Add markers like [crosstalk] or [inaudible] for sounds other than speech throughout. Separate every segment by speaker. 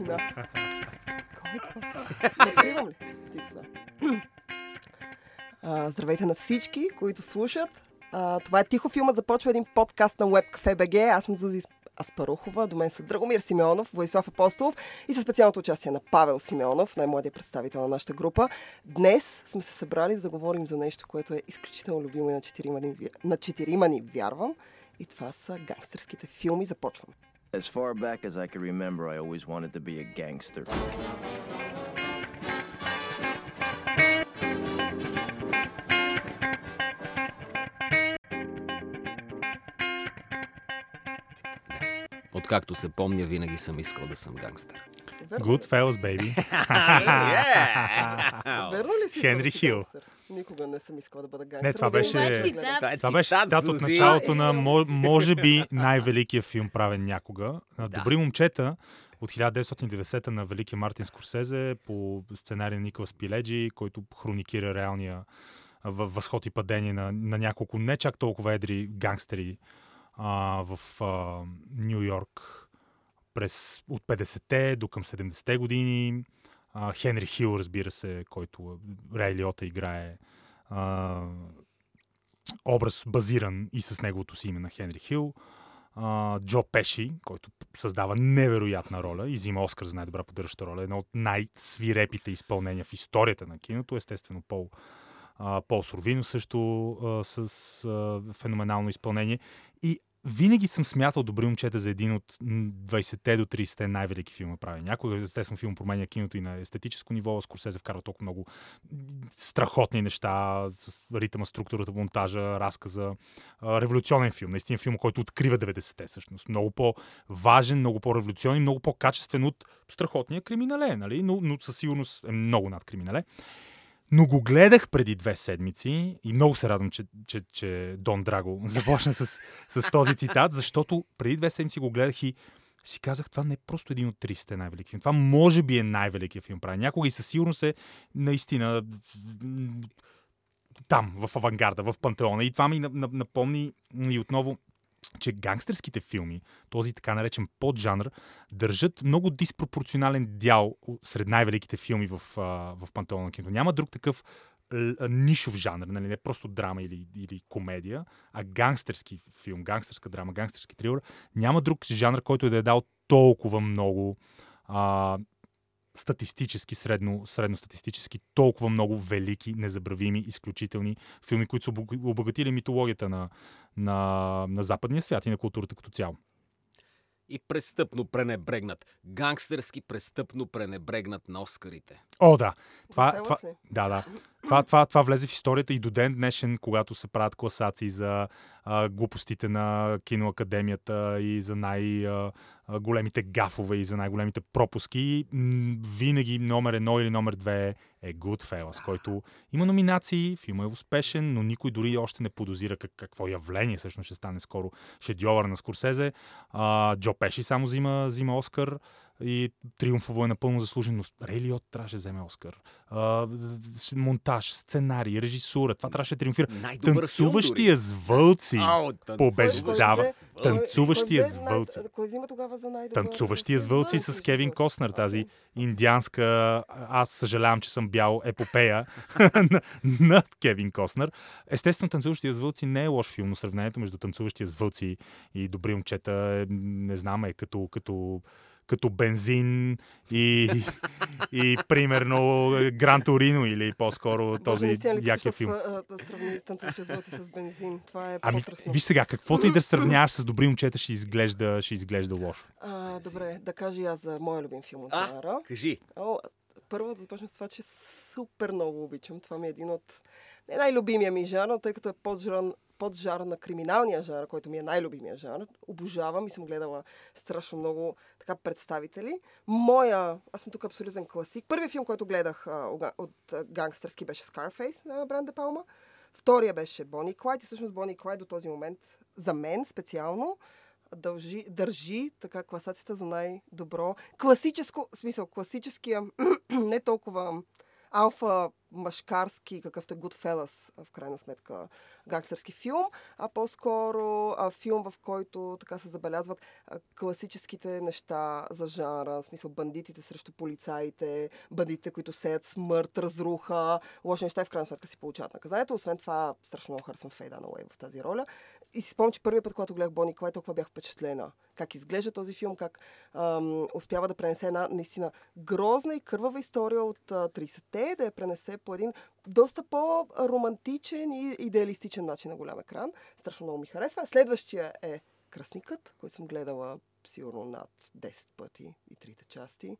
Speaker 1: тишина. Кой е ли? Ти го знаеш. А, Здравейте на всички, които слушат. А, това е Тихо филма. Започва един подкаст на WebCafe BG. Аз съм Зузи Аспарухова. До мен са Драгомир Симеонов, Войслав Апостолов и със специалното участие на Павел Симеонов, най-младият представител на нашата група. Днес сме се събрали за да говорим за нещо, което е изключително любимо и на четирима ни, на четирима ни вярвам. И това са гангстерските филми. Започваме.
Speaker 2: As far back as I can remember, I always wanted to be a gangster.
Speaker 3: Откакто се помня, винаги съм искал да съм гангстър.
Speaker 1: Верно ли?
Speaker 4: Goodfellas, baby. [laughs] [laughs]
Speaker 1: Верно ли си?
Speaker 4: Хенри Хил.
Speaker 1: Никога не съм искал да бъда гангстер.
Speaker 4: Не, това беше- Това е беше цитат от началото на, мо- може би, най-великия филм правен някога. Добри момчета от 1990 на великия Мартин Скорсезе по сценарий на Николас Пиледжи, който хроникира реалния възход и падение на, на няколко не чак толкова едри гангстери а, в а, Нью Йорк през от 50-те до към 70-те години. А, Хенри Хил, разбира се, който Рей Лиота играе а, образ базиран и с неговото си име на Хенри Хил. А, Джо Пеши, който създава невероятна роля и взима Оскар за най-добра поддържаща роля. Едно от най-свирепите изпълнения в историята на киното. Естествено, Пол, а, Пол Сорвино също а, с а, феноменално изпълнение. И винаги съм смятал Добри момчета за един от м, 20-те до 30-те най-велики филма прави. Някога, естествено, филм променя киното и на естетическо ниво. Скорсезе вкарва толкова много страхотни неща с ритъма, структурата, монтажа, разказа. Революционен филм. Наистина филм, който открива 90-те всъщност. Много по-важен, много по-революционен, много по-качествен от страхотния криминале, нали? но, но със сигурност е много над криминале. Но го гледах преди две седмици и много се радвам, че, че, че Дон Драго [laughs] започна с, с този цитат, защото преди две седмици го гледах и си казах, това не е просто един от 30-те най-велики филми. Това може би е най-великият филм прави. Някога и със сигурност е наистина там, в авангарда, в пантеона. И това ми на- на- напомни и отново че гангстерските филми, този така наречен поджанр, държат много диспропорционален дял сред най-великите филми в, в пантеона на киното. Няма друг такъв нишов жанр, нали? не просто драма или, или комедия, а гангстерски филм, гангстерска драма, гангстерски трилър. Няма друг жанр, който да е дал толкова много а, статистически, средно, средностатистически, толкова много велики, незабравими, изключителни филми, които са обог- обогатили митологията на, на, на западния свят и на културата като цяло.
Speaker 3: И престъпно пренебрегнат. Гангстерски престъпно пренебрегнат на Оскарите.
Speaker 4: О, да. Това,
Speaker 1: Гофела
Speaker 4: това, да, да. Това, това, това влезе в историята и до ден днешен, когато се правят класации за а, глупостите на киноакадемията и за най-големите гафове и за най-големите пропуски, винаги номер едно или номер две е Goodfellas, който има номинации, филмът е успешен, но никой дори още не подозира как, какво явление всъщност ще стане скоро шедьовър на Скорсезе. А, Джо Пеши само взима, взима Оскар и триумфово е напълно заслужен, но Рей Лиот трябваше да вземе Оскар. А, монтаж, сценарий, режисура, това трябваше да триумфира. Танцуващия с вълци.
Speaker 3: Ау,
Speaker 4: побеждава. Танцуващия с
Speaker 1: най-
Speaker 4: вълци.
Speaker 1: Кой взима тогава за най-добър?
Speaker 4: Танцуващия с вълци с Кевин. Костнер, тази индианска, аз съжалявам, че съм бял епопея [laughs] на, на Кевин Костнер. Естествено, Танцуващия с вълци не е лош филм, но сравнението между Танцуващия с вълци и Добри момчета, е, не знам, е като, като, като бензин и, и примерно Гран Торино или по-скоро този якия филм.
Speaker 1: да сравни танцуващия с бензин? Това е
Speaker 4: Ами,
Speaker 1: по-тръсно.
Speaker 4: виж сега, каквото и да сравняваш с добри момчета, ще изглежда, ще изглежда лошо.
Speaker 1: А, добре, да кажа и аз за моя любим филм от
Speaker 3: А? Кажи.
Speaker 1: О, първо да започнем с това, че супер много обичам. Това ми е един от не най-любимия ми жанр, тъй като е поджар, поджар на криминалния жанр, който ми е най-любимия жанр. Обожавам и съм гледала страшно много така представители. Моя, аз съм тук абсолютен класик. Първият филм, който гледах а, от гангстърски беше Scarface на Бран Де Палма. Втория беше Бони Клайд и всъщност Бони Клайд до този момент за мен специално дължи, държи така класацията за най-добро. Класическо, смисъл, класическия, [clears throat] не толкова алфа машкарски, какъвто е Goodfellas, в крайна сметка, гангстерски филм, а по-скоро а, филм, в който така се забелязват а, класическите неща за жанра, в смисъл бандитите срещу полицаите, бандитите, които сеят смърт, разруха, лоши неща и в крайна сметка си получават наказанието. Освен това, страшно много харесвам Фейда Уей в тази роля. И си спомням, че първият път, когато гледах Бони Клай, толкова бях впечатлена. Как изглежда този филм, как ам, успява да пренесе една наистина грозна и кървава история от а, 30-те, да я пренесе по един доста по-романтичен и идеалистичен начин на голям екран. Страшно много ми харесва. Следващия е Кръсникът, който съм гледала сигурно над 10 пъти и трите части,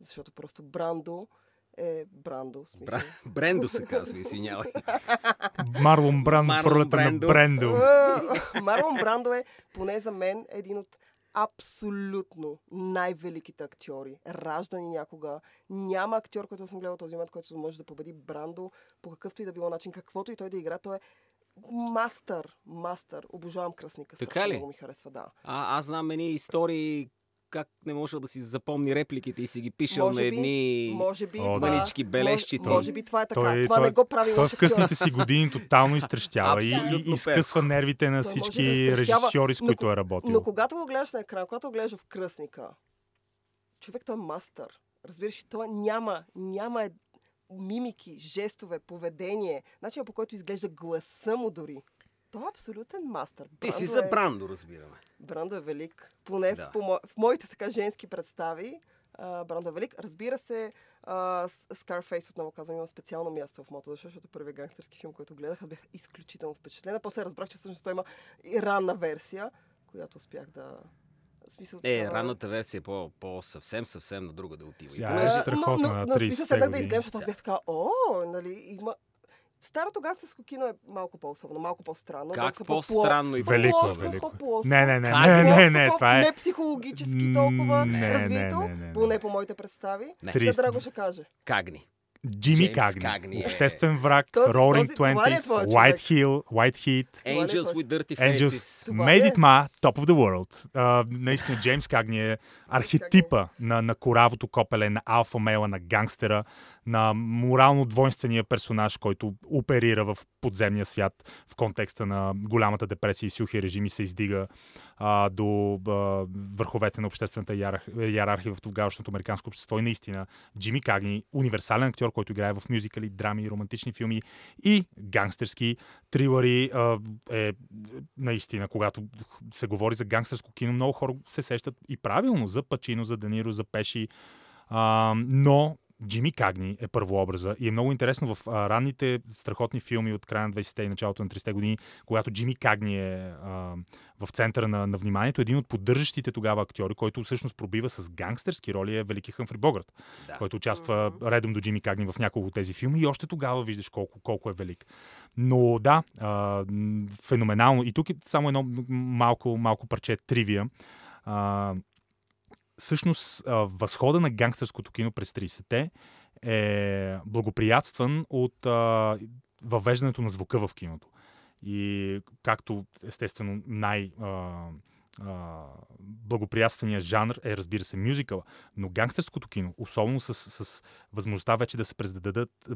Speaker 1: защото просто Брандо е Брандо. Смисъл.
Speaker 3: Бра... [laughs] Брендо се казва, извинявай. [laughs]
Speaker 4: Марлон Брандо в ролята на. Брендо.
Speaker 1: Е, Марлон Брандо е, поне за мен, един от абсолютно най-великите актьори, раждани някога. Няма актьор, който съм гледал този момент, който може да победи Брандо по какъвто и да било начин, каквото и той да игра. Той е мастър, мастър. Обожавам кръсника.
Speaker 3: Така
Speaker 1: Страшно
Speaker 3: ли?
Speaker 1: много ми харесва, да.
Speaker 3: А, аз знам едни истории как не можел да си запомни репликите и си ги пишел
Speaker 1: Може
Speaker 3: на
Speaker 1: би-
Speaker 3: едни...
Speaker 1: Може би
Speaker 4: О,
Speaker 1: това...
Speaker 3: мънички бележчици.
Speaker 1: Може, може би това е така.
Speaker 4: Той-
Speaker 1: това
Speaker 4: той-
Speaker 1: не го прави
Speaker 4: Той в късните си години тотално изтрещява и, и изкъсва нервите на
Speaker 1: Той да
Speaker 4: всички
Speaker 1: изтрещява,
Speaker 4: режисьори, с
Speaker 1: но
Speaker 4: които
Speaker 1: ко-
Speaker 4: е работил.
Speaker 1: Но когато го гледаш на екран, когато го гледаш в кръсника, човек той е мастър. Разбираш, той няма, няма е- мимики, жестове, поведение, начинът по който изглежда гласа му дори. Той е абсолютен мастър.
Speaker 3: Ти си
Speaker 1: Брандо
Speaker 3: за
Speaker 1: е,
Speaker 3: Брандо, разбираме.
Speaker 1: Брандо е велик. Поне
Speaker 3: Да.
Speaker 1: в, по, мо- в моите така женски представи. а, Брандо е велик. Разбира се, а, Scarface, отново казвам, има специално място в моята душа, защото първият гангстерски филм, който гледах, аз бях изключително впечатлена. После разбрах, че всъщност той има и ранна версия, която успях да... Смисъл,
Speaker 3: Е,
Speaker 1: такава-
Speaker 3: ранната версия е по, по съвсем, съвсем на друга да отива. И
Speaker 4: Тя
Speaker 3: понеже...
Speaker 4: е страхотна
Speaker 1: но, но, но, в смисъл
Speaker 4: 30-те
Speaker 1: седнах да изгледам, защото аз бях така, о, нали, има... Старото гангстерско кино е малко по-особено, малко по-странно.
Speaker 3: Как по-странно и
Speaker 4: Велико,
Speaker 1: по-плоско,
Speaker 4: велико.
Speaker 1: по-плоско.
Speaker 4: Не, не, не,
Speaker 3: Как?
Speaker 4: не, не, не, това е...
Speaker 1: Не психологически толкова
Speaker 4: Не,
Speaker 1: развито,
Speaker 4: не, не, не.
Speaker 1: поне по моите представи.
Speaker 3: Не.
Speaker 4: Триста.
Speaker 1: Драго ще каже.
Speaker 3: Кагни. Джеймс
Speaker 4: Кагни,
Speaker 3: Кагни е-
Speaker 4: Обществен враг,
Speaker 1: Този-
Speaker 4: Roaring
Speaker 1: е
Speaker 4: Twenties, White? Hill, White Heat,
Speaker 1: е
Speaker 3: Angels with Dirty
Speaker 4: Angels,
Speaker 3: Faces.
Speaker 1: Това
Speaker 4: Made
Speaker 1: е?
Speaker 4: It Ma, Top of the World. Uh, наистина, Джеймс Кагни е архетипа на, на коравото копеле, на алфа мейла, на гангстера, на морално двойствения персонаж, който оперира в подземния свят в контекста на голямата депресия и сухи режими се издига а, до а, върховете на обществената иерарх- иерархия в тогавашното американско общество. И наистина, Джими Кагни, универсален актьор, който играе в мюзикали, драми, романтични филми и гангстерски трилъри, а, е наистина, когато се говори за гангстерско кино, много хора се сещат и правилно за Пачино, за Даниро, за Пеши, а, но Джими Кагни е първообраза и е много интересно в а, ранните страхотни филми от края на 20-те и началото на 30-те години, когато Джими Кагни е а, в центъра на, на вниманието, един от поддържащите тогава актьори, който всъщност пробива с гангстерски роли е Велики Хъмфри Богърт,
Speaker 3: Да.
Speaker 4: който участва редом до Джими Кагни в няколко от тези филми и още тогава виждаш колко, колко е велик. Но да, а, феноменално. И тук е само едно малко, малко парче тривия. А, всъщност, възхода на гангстерското кино през 30-те е благоприятстван от а, въвеждането на звука в киното. И както естествено най- а, а, благоприятственият жанр е, разбира се, мюзикъл, но гангстерското кино, особено с, с възможността вече да се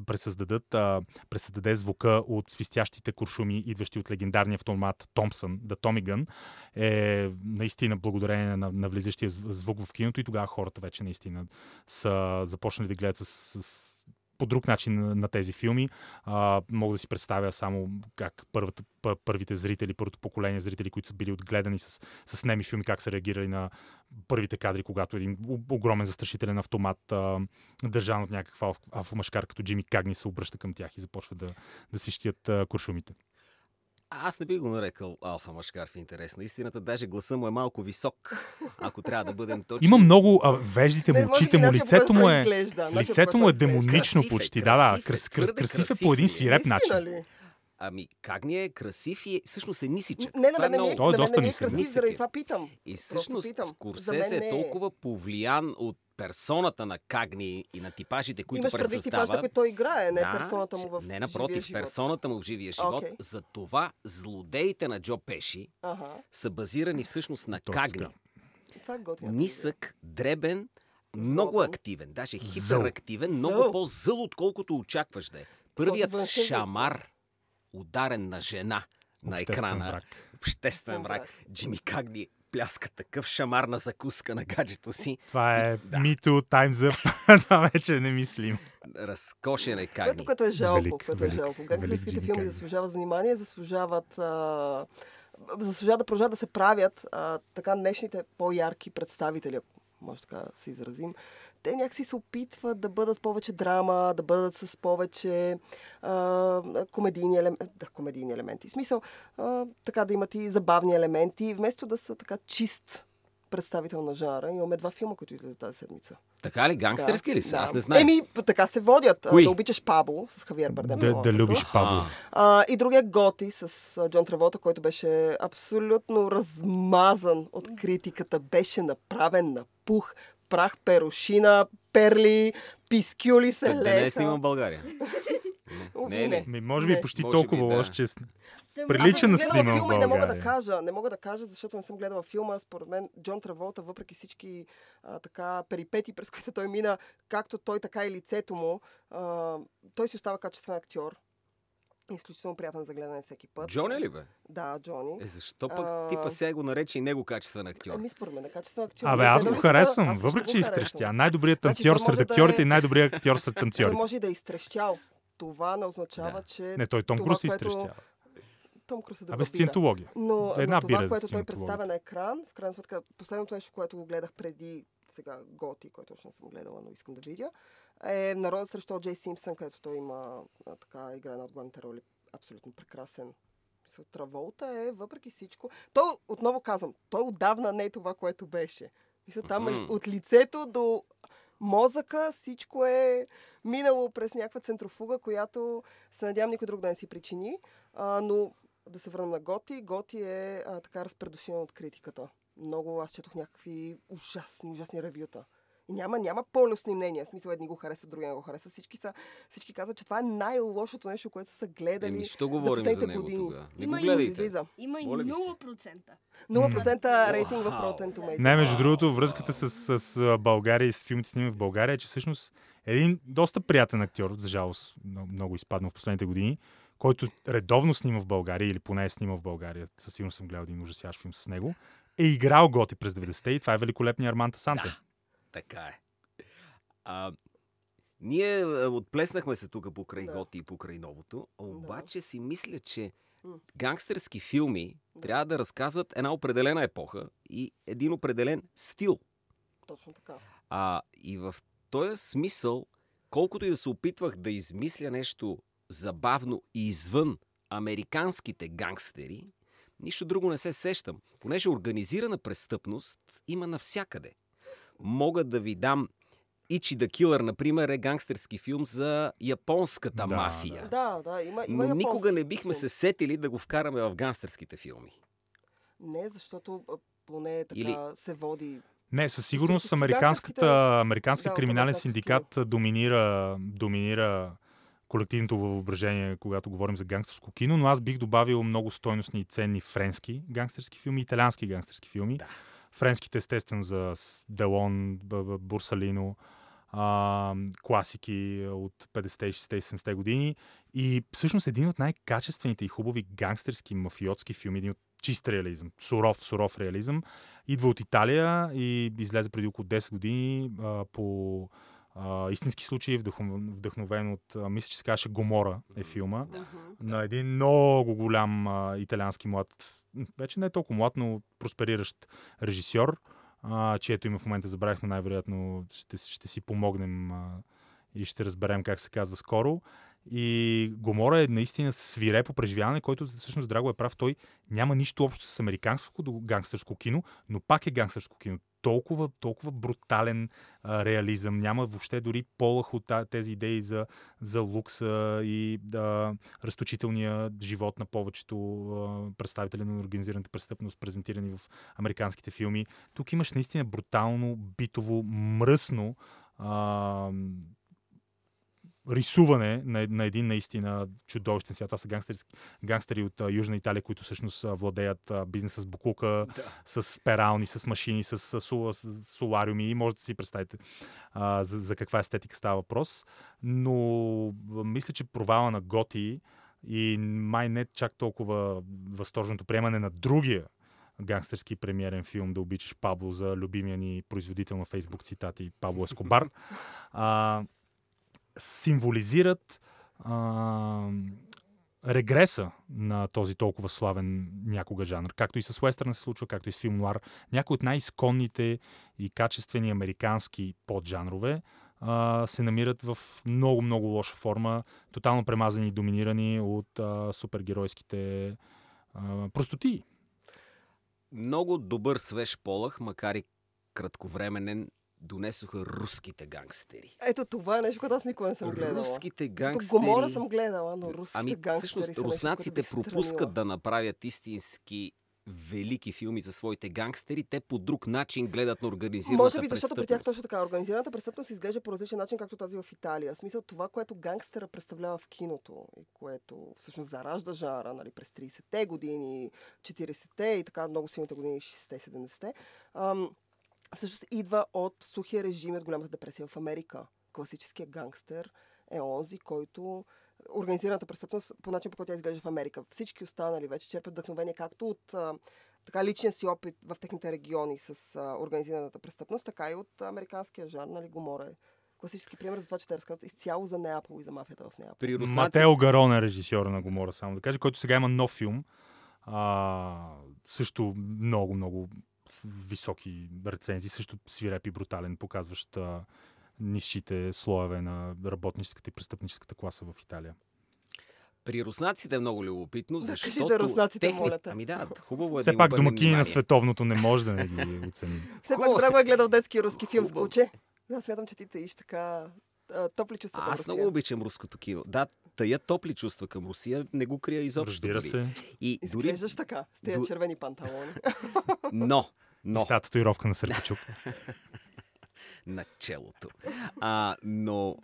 Speaker 4: пресъздадат, а, пресъздаде звука от свистящите куршуми, идващи от легендарния автомат Томпсън, да Gun, е наистина благодарение на, на влизащия зв- звук в киното и тогава хората вече наистина са започнали да гледат с, с по друг начин на, тези филми. А, мога да си представя само как първата, пър, първите зрители, първото поколение зрители, които са били отгледани с, с неми филми, как са реагирали на първите кадри, когато един огромен застрашителен автомат, а, държан от някаква алфомашкар, като Джими Кагни, се обръща към тях и започва да, да свищят а, куршумите.
Speaker 3: Аз не би го нарекал алфа машкар в интерес на истината. Даже гласа му е малко висок, ако трябва да бъдем точни.
Speaker 4: Има много а, веждите му, очите му,
Speaker 1: начинът, по
Speaker 4: лицето му е... Лицето му е демонично
Speaker 3: Красив е,
Speaker 4: почти.
Speaker 3: красив
Speaker 4: да, да.
Speaker 3: е,
Speaker 4: красив е
Speaker 3: красив
Speaker 4: по един
Speaker 3: е.
Speaker 4: свиреп начин.
Speaker 3: Ами, как ни е красив и всъщност е нисичък.
Speaker 1: Не, на
Speaker 3: е
Speaker 1: мен е,
Speaker 3: много-
Speaker 4: Той е доста
Speaker 1: не е красив, заради
Speaker 3: е.
Speaker 1: това питам.
Speaker 3: И всъщност Скорсезе е
Speaker 1: е.
Speaker 3: толкова повлиян от персоната на Кагни и на типажите, които
Speaker 1: Имаш предвид типажите, които той играе, не
Speaker 3: да,
Speaker 1: персоната му в
Speaker 3: Не, напротив, персоната му в живия живот.
Speaker 1: Окей.
Speaker 3: За това злодеите на Джо Пеши
Speaker 1: Ага,
Speaker 3: са базирани всъщност на
Speaker 4: Точно
Speaker 3: Кагни.
Speaker 1: това е готино.
Speaker 3: Нисък, дребен, много
Speaker 1: Злобен.
Speaker 3: активен, даже
Speaker 4: Зъл.
Speaker 3: хиперактивен, много
Speaker 1: Зъл.
Speaker 3: по-зъл, отколкото очакваш да е. Първият шамар, ударен на жена на
Speaker 4: Обществен
Speaker 3: екрана,
Speaker 4: брак.
Speaker 3: обществен
Speaker 1: Брак.
Speaker 3: брак, Джимми Кагни пляска такъв шамар на закуска на гаджето си.
Speaker 4: Това е
Speaker 3: Да.
Speaker 4: Me Too, Time's Up. [laughs] Това вече е немислим.
Speaker 3: Разкошен е
Speaker 1: Което,
Speaker 3: Кагни.
Speaker 1: което е жалко.
Speaker 4: Велик,
Speaker 1: което е
Speaker 4: велик,
Speaker 1: жалко.
Speaker 4: велик
Speaker 1: Гангстерските
Speaker 4: Джимми
Speaker 1: филми заслужават внимание, заслужават... А, заслужават да продължават да се правят а, така днешните по-ярки представители, ако може така да се изразим. Те някакси се опитват да бъдат повече драма, да бъдат с повече а, комедийни, елем... да, комедийни елементи. В смисъл, а, така да имат и забавни елементи, вместо да са така чист представител на жанра. Имаме два филма, които излизат тази седмица.
Speaker 3: Така ли? Гангстерски ли са?
Speaker 1: Да.
Speaker 3: Аз не знам.
Speaker 1: Еми, така се водят.
Speaker 3: Кои?
Speaker 1: Да обичаш Пабло с Хавиер Бардем.
Speaker 4: Да, да
Speaker 1: е
Speaker 4: любиш. Пабло.
Speaker 1: А, и другия Готи с Джон Травота, който беше абсолютно размазан от критиката. Беше направен на пух, прах, перушина, перли, пискюли се
Speaker 3: Да не е
Speaker 1: лека.
Speaker 3: в България. [laughs] Не, не
Speaker 1: не.
Speaker 4: може би
Speaker 1: Не.
Speaker 4: почти
Speaker 3: Може би,
Speaker 4: толкова
Speaker 3: да.
Speaker 4: лош, че с-
Speaker 5: Той
Speaker 4: Прилича на снима в
Speaker 1: филма и не мога да
Speaker 4: България.
Speaker 1: кажа, не мога да кажа, защото не съм гледала филма. Според мен Джон Траволта, въпреки всички а, така перипети, през които той мина, както той, така и лицето му, а, той си остава качествен актьор. Изключително приятен за гледане всеки път.
Speaker 3: Джони ли бе?
Speaker 1: Да, Джони.
Speaker 3: Е, защо пък
Speaker 1: А.
Speaker 3: типа сега го нарече и него качествен актьор?
Speaker 1: Ами според мен е качествен актьор.
Speaker 4: Абе, аз го харесвам,
Speaker 1: аз
Speaker 4: въпреки че
Speaker 1: харесвам.
Speaker 4: изтрещя. Най-добрият
Speaker 1: Значи,
Speaker 4: танцор
Speaker 1: той може
Speaker 4: сред
Speaker 1: да
Speaker 4: актьорите
Speaker 1: е-
Speaker 4: и най-добрият актьор сред
Speaker 1: Той
Speaker 4: танцорите.
Speaker 1: може и да е изтрещял. Това не означава,
Speaker 3: Да.
Speaker 1: че
Speaker 4: Не, той Том Круз се
Speaker 1: което-
Speaker 4: изтрещява.
Speaker 1: Том Круз е да
Speaker 4: Абе, сциентология.
Speaker 1: Но,
Speaker 4: Една
Speaker 1: но това,
Speaker 4: бира
Speaker 1: което той представя на екран, в крайна сметка, последното нещо, което го гледах преди сега Готи, който още не съм гледала, но искам да видя, е Народът срещу Джей Симпсън, където той има а, така игра на главните роли. Абсолютно прекрасен. Траволта е, въпреки всичко. Той, отново казвам, той отдавна не е това, което беше. Мисля, там
Speaker 3: Мгм.
Speaker 1: от лицето до мозъка всичко е минало през някаква центрофуга, която се надявам никой друг да не си причини. А, но да се върнем на Готи. Готи е а, така разпредушен от критиката. Много, аз четох някакви ужасни, ужасни ревюта. И няма, няма по-лесни мнения. В смисъл, едни го харесват, други не го харесват. Всички, са, всички казват, че това е най-лошото нещо, което са гледали.
Speaker 3: Еми, що говорим за,
Speaker 1: последните
Speaker 3: него
Speaker 1: години.
Speaker 3: тогава? Не
Speaker 5: Има
Speaker 3: го гледайте.
Speaker 1: Излиза.
Speaker 5: Има и
Speaker 3: Моля ви се.
Speaker 5: 0%.
Speaker 1: 0% рейтинг в. Rotten Tomatoes.
Speaker 4: Не, между другото, връзката с, с, с България и с филмите снимани в България е, че всъщност един доста приятен актьор, за жалост, много, много изпаднал в последните години, който редовно снима в България, или поне е снимал в България, със сигурност съм гледал един ужасящ филм с него, е играл Готи през 90-те и това е великолепният Арман Тасанте.
Speaker 3: Да. Така е. А, ние отплеснахме се тук покрай
Speaker 1: Да.
Speaker 3: Готи и покрай новото, обаче си мисля, че гангстерски филми
Speaker 1: Да.
Speaker 3: трябва да разказват една определена епоха и един определен стил.
Speaker 1: Точно така.
Speaker 3: А, и в този смисъл, колкото и да се опитвах да измисля нещо забавно и извън американските гангстери, нищо друго не се сещам. Понеже организирана престъпност има навсякъде. Мога да ви дам Ичи да Килър, например, е гангстерски филм за японската
Speaker 4: Да,
Speaker 3: мафия.
Speaker 1: Да, да, има, има
Speaker 3: Но никога не бихме
Speaker 1: филм.
Speaker 3: се сетили да го вкараме в гангстерските филми.
Speaker 1: Не, защото поне така
Speaker 3: Или-
Speaker 1: се води
Speaker 4: Не, със сигурност американската,
Speaker 1: гангстерските-
Speaker 4: американски
Speaker 1: да,
Speaker 4: криминален синдикат доминира, доминира колективното въображение, когато говорим за гангстерско кино, но аз бих добавил много стойностни и ценни френски гангстерски филми, италиански гангстерски филми.
Speaker 3: Да.
Speaker 4: Френските, естествено, за Делон, Бурсалино, а, класики от 50-те, 60-те и 70-те години. И всъщност един от най-качествените и хубави гангстерски, мафиотски филми, един от чист реализъм, суров, суров реализъм, идва от Италия и излезе преди около 10 години а, по а, истински случаи, вдъхнов- вдъхновен от, а, мисля, че се казваше Гомора е филма, на един много голям а, италиански млад, вече не е толкова млад, но проспериращ режисьор, а, чието име в момента забравих, но най-вероятно ще, ще си помогнем а, и ще разберем как се казва скоро. И Гомора е наистина свирепо преживяване, който всъщност Драго е прав. Той няма нищо общо с американското гангстерско кино, но пак е гангстерско кино. Толкова, толкова брутален а, реализъм. Няма въобще дори полах от тези идеи за, за лукса и да, разточителния живот на повечето а, представители на организираната престъпност, презентирани в американските филми. Тук имаш наистина брутално, битово, мръсно а, рисуване на, на един наистина чудовищен свят. Това са гангстери, гангстери от а, Южна Италия, които всъщност владеят а, бизнеса с букука,
Speaker 3: Да.
Speaker 4: с перални, с машини, с, с, с, с солариуми и можете да си представите а, за, за каква естетика става въпрос. Но мисля, че провала на Готи и май не чак толкова възторженото приемане на другия гангстерски премиерен филм Да обичаш Пабло за любимия ни производител на Фейсбук цитати Пабло Ескобар, [laughs] а, символизират а, регреса на този толкова славен някога жанр. Както и с Уестърна се случва, както и с филм нуар. Някои от най-изконните и качествени американски поджанрове а, се намират в много-много лоша форма, тотално премазани и доминирани от а, супергеройските а, простотии.
Speaker 3: Много добър свеж полах, макар и кратковременен, донесоха руските гангстери.
Speaker 1: Ето това е нещо, което аз никога не съм гледала.
Speaker 3: Руските
Speaker 1: Като
Speaker 3: гангстери...
Speaker 1: Гомора съм гледала, но руските
Speaker 3: Ами,
Speaker 1: гангстери
Speaker 3: всъщност,
Speaker 1: са
Speaker 3: руснаците пропускат
Speaker 1: странила.
Speaker 3: да направят истински велики филми за своите гангстери. Те по друг начин гледат на организираната
Speaker 1: Може би, защото при тях точно така. Организираната престъпност изглежда по различен начин, както тази в Италия. В смисъл това, което гангстера представлява в киното и което всъщност заражда жара нали, през 30-те години, 40-те и така много силните години, 60-те, 70-те, ам, всъщност идва от сухия режим от голямата депресия в Америка. Класическият гангстер е онзи, който организираната престъпност по начин, по който тя изглежда в Америка. Всички останали вече черпят вдъхновение както от а, така личния си опит в техните региони с а, организираната престъпност, така и от американския жар, нали, Гомора е класически пример за това, че те разказват изцяло за Неапол и за мафията в Неапол.
Speaker 3: При руснаци...
Speaker 4: Матео Гарон е режисьора на Гомора, само да кажа, който сега има нов филм. А, също много, много високи рецензии, също свиреп и брутален, показващ а, нисшите слоеве на работническата и престъпническата класа в Италия.
Speaker 3: При руснаците е много любопитно,
Speaker 1: Да,
Speaker 3: защото...
Speaker 1: кажи за руснаците,
Speaker 3: техни...
Speaker 1: моля те.
Speaker 3: Ами да, хубаво е
Speaker 4: Все
Speaker 3: да
Speaker 4: пак домакини на
Speaker 3: внимание.
Speaker 4: световното не може да не ги оценим.
Speaker 1: Все пак Драго е гледал детски руски филм с
Speaker 3: Хубаво.
Speaker 1: куче. Да, смятам, че ти таиш така топли чувства към
Speaker 3: Аз много обичам руското кино. Да, тая топли чувства към Русия не го крия изобщо.
Speaker 4: Разбира се.
Speaker 3: И дори...
Speaker 1: Изглеждаш така, с тези
Speaker 3: Ду-
Speaker 1: червени панталони. [laughs]
Speaker 3: Но,
Speaker 4: Но... И татуировка на Сърпичук. [laughs]
Speaker 3: на челото. А, но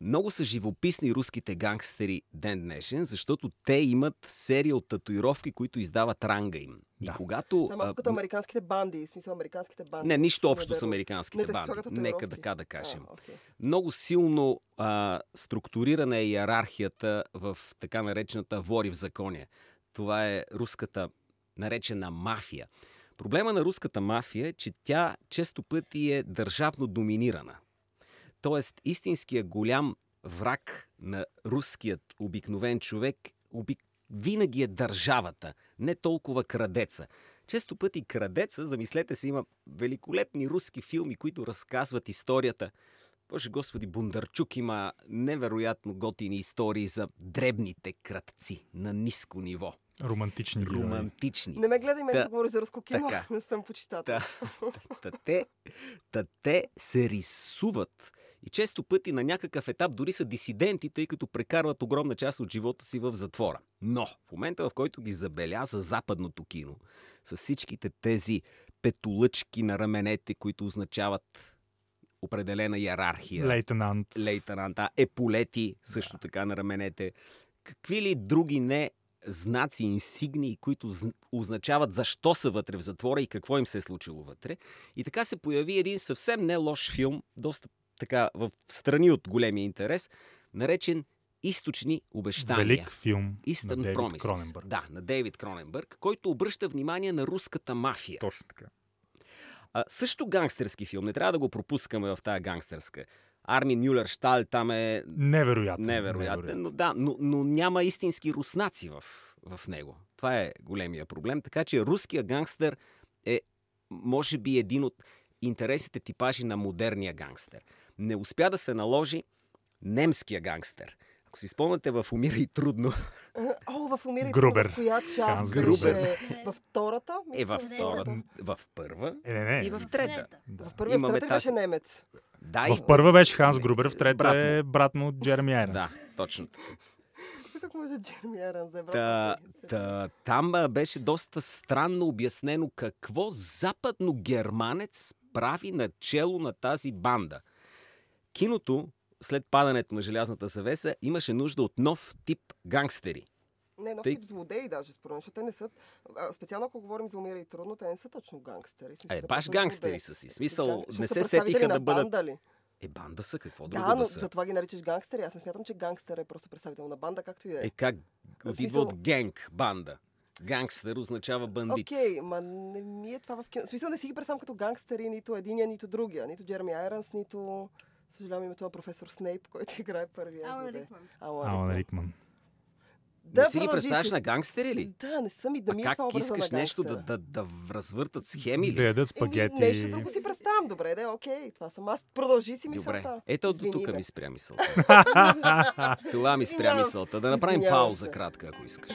Speaker 3: много са живописни руските гангстери ден днешен, защото те имат серия от татуировки, които издават ранга им. И
Speaker 4: Да.
Speaker 3: когато...
Speaker 1: Това е малко като американските банди, в смисъл американските банди.
Speaker 3: Не, нищо общо с американските
Speaker 1: Не,
Speaker 3: банди. Нека така да кажем.
Speaker 1: А, окей.
Speaker 3: Много силно а, структурирана е иерархията в така наречената вори в законя. Това е руската наречена мафия. Проблема на руската мафия е, че тя често пъти е държавно доминирана. Тоест, истинският голям враг на руският обикновен човек обик... винаги е държавата, не толкова крадеца. Често пъти крадеца, замислете се, има великолепни руски филми, които разказват историята. Боже Господи, Бондарчук има невероятно готини истории за дребните крадци на ниско ниво.
Speaker 4: Романтични.
Speaker 3: Романтични.
Speaker 1: Не ме гледай мен
Speaker 3: Та-
Speaker 1: да говори за руско кино.
Speaker 3: така. [laughs]
Speaker 1: Не съм почитател.
Speaker 3: Та, та, те, та те се рисуват и често пъти на някакъв етап дори са дисиденти, тъй като прекарват огромна част от живота си в затвора. Но в момента, в който ги забеляза западното кино, с всичките тези петолъчки на раменете, които означават определена иерархия,
Speaker 4: Лейтенант.
Speaker 3: лейтенанта, еполети също така на раменете. Какви ли други не знаци, инсигнии, които зн- означават защо са вътре в затвора и какво им се е случило вътре. И така се появи един съвсем не лош филм, доста така в страни от големия интерес, наречен Източни обещания.
Speaker 4: Велик филм на
Speaker 3: Eastern
Speaker 4: Дейвид
Speaker 3: Promises.
Speaker 4: Кроненбърг.
Speaker 3: Да, на Дейвид Кроненбърг, който обръща внимание на руската мафия.
Speaker 4: Точно така.
Speaker 3: А, също гангстерски филм, не трябва да го пропускаме в тази гангстерска. Армин Нюлершталь там е
Speaker 4: Невероятен.
Speaker 3: невероятен, но да, но, но няма истински руснаци в, в него. Това е големия проблем. Така че руския гангстер е, може би, един от интересите типажи на модерния гангстер. Не успя да се наложи немския гангстер. Ако си спомняте в Умира и трудно,
Speaker 1: О, в Умира и
Speaker 4: Грубер.
Speaker 1: трудно, в коя част беше?
Speaker 3: Грубер.
Speaker 1: Във втората?
Speaker 3: е във
Speaker 1: Мисля,
Speaker 3: втората, в първа
Speaker 4: Е, не, не.
Speaker 3: и в трета.
Speaker 4: Да.
Speaker 1: В първия, в
Speaker 3: Имаме
Speaker 1: трета ли беше
Speaker 3: тази-
Speaker 1: немец?
Speaker 3: Да, и
Speaker 4: В първа беше Ханс Грубер, в трета
Speaker 3: Брат му.
Speaker 4: е брат му Джереми Айронс.
Speaker 3: Да, точно.
Speaker 1: Как може Джерми Аранс да е брат
Speaker 3: Та, та, там беше доста странно обяснено какво западно-германец прави начело на тази банда. Киното след падането на желязната завеса имаше нужда от нов тип гангстери.
Speaker 1: Не, нов
Speaker 3: Тъй-
Speaker 1: тип злодеи даже, според мен, защото те не са... Специално ако говорим за умира и трудно, те не са точно гангстери. Смисъл,
Speaker 3: Е,
Speaker 1: те
Speaker 3: баш гангстери са си. Смисъл, не се сетиха да бъдат...
Speaker 1: Банда, ли?
Speaker 3: Е, банда са, какво друго
Speaker 1: Да,
Speaker 3: да,
Speaker 1: но
Speaker 3: са?
Speaker 1: затова ги наричаш гангстери. Аз не смятам, че гангстер е просто представител на банда, както и да е.
Speaker 3: Е, как отидва
Speaker 1: смисъл-
Speaker 3: от генг, банда. Гангстер означава бандит.
Speaker 1: Окей, ма не ми е това в кино. В смисъл не си ги представям като гангстери, нито единия, нито другия. Нито Джереми Айронс, нито... Съжалявам името на професор Снейп, който играе първия
Speaker 5: Алан
Speaker 1: злодей.
Speaker 5: Рикман.
Speaker 1: Алан
Speaker 4: Алан
Speaker 1: Рикман. Да,
Speaker 3: не си ги представяш
Speaker 1: си.
Speaker 3: на гангстери ли?
Speaker 1: Да, не съм и да
Speaker 3: а
Speaker 1: ми е
Speaker 3: как
Speaker 1: това
Speaker 3: искаш
Speaker 1: на
Speaker 3: нещо да, да, да развъртат схеми
Speaker 4: Да
Speaker 3: ли?
Speaker 4: ядат
Speaker 1: Еми,
Speaker 4: спагети.
Speaker 1: нещо друго си представям. Добре, да, окей. Това съм аз. Продължи си
Speaker 3: Добре.
Speaker 1: мисълта.
Speaker 3: Ето до тук ми спря мисълта. [laughs] Това ми спря мисълта. Да направим
Speaker 1: извинявам
Speaker 3: пауза
Speaker 1: се.
Speaker 3: кратка, ако искаш.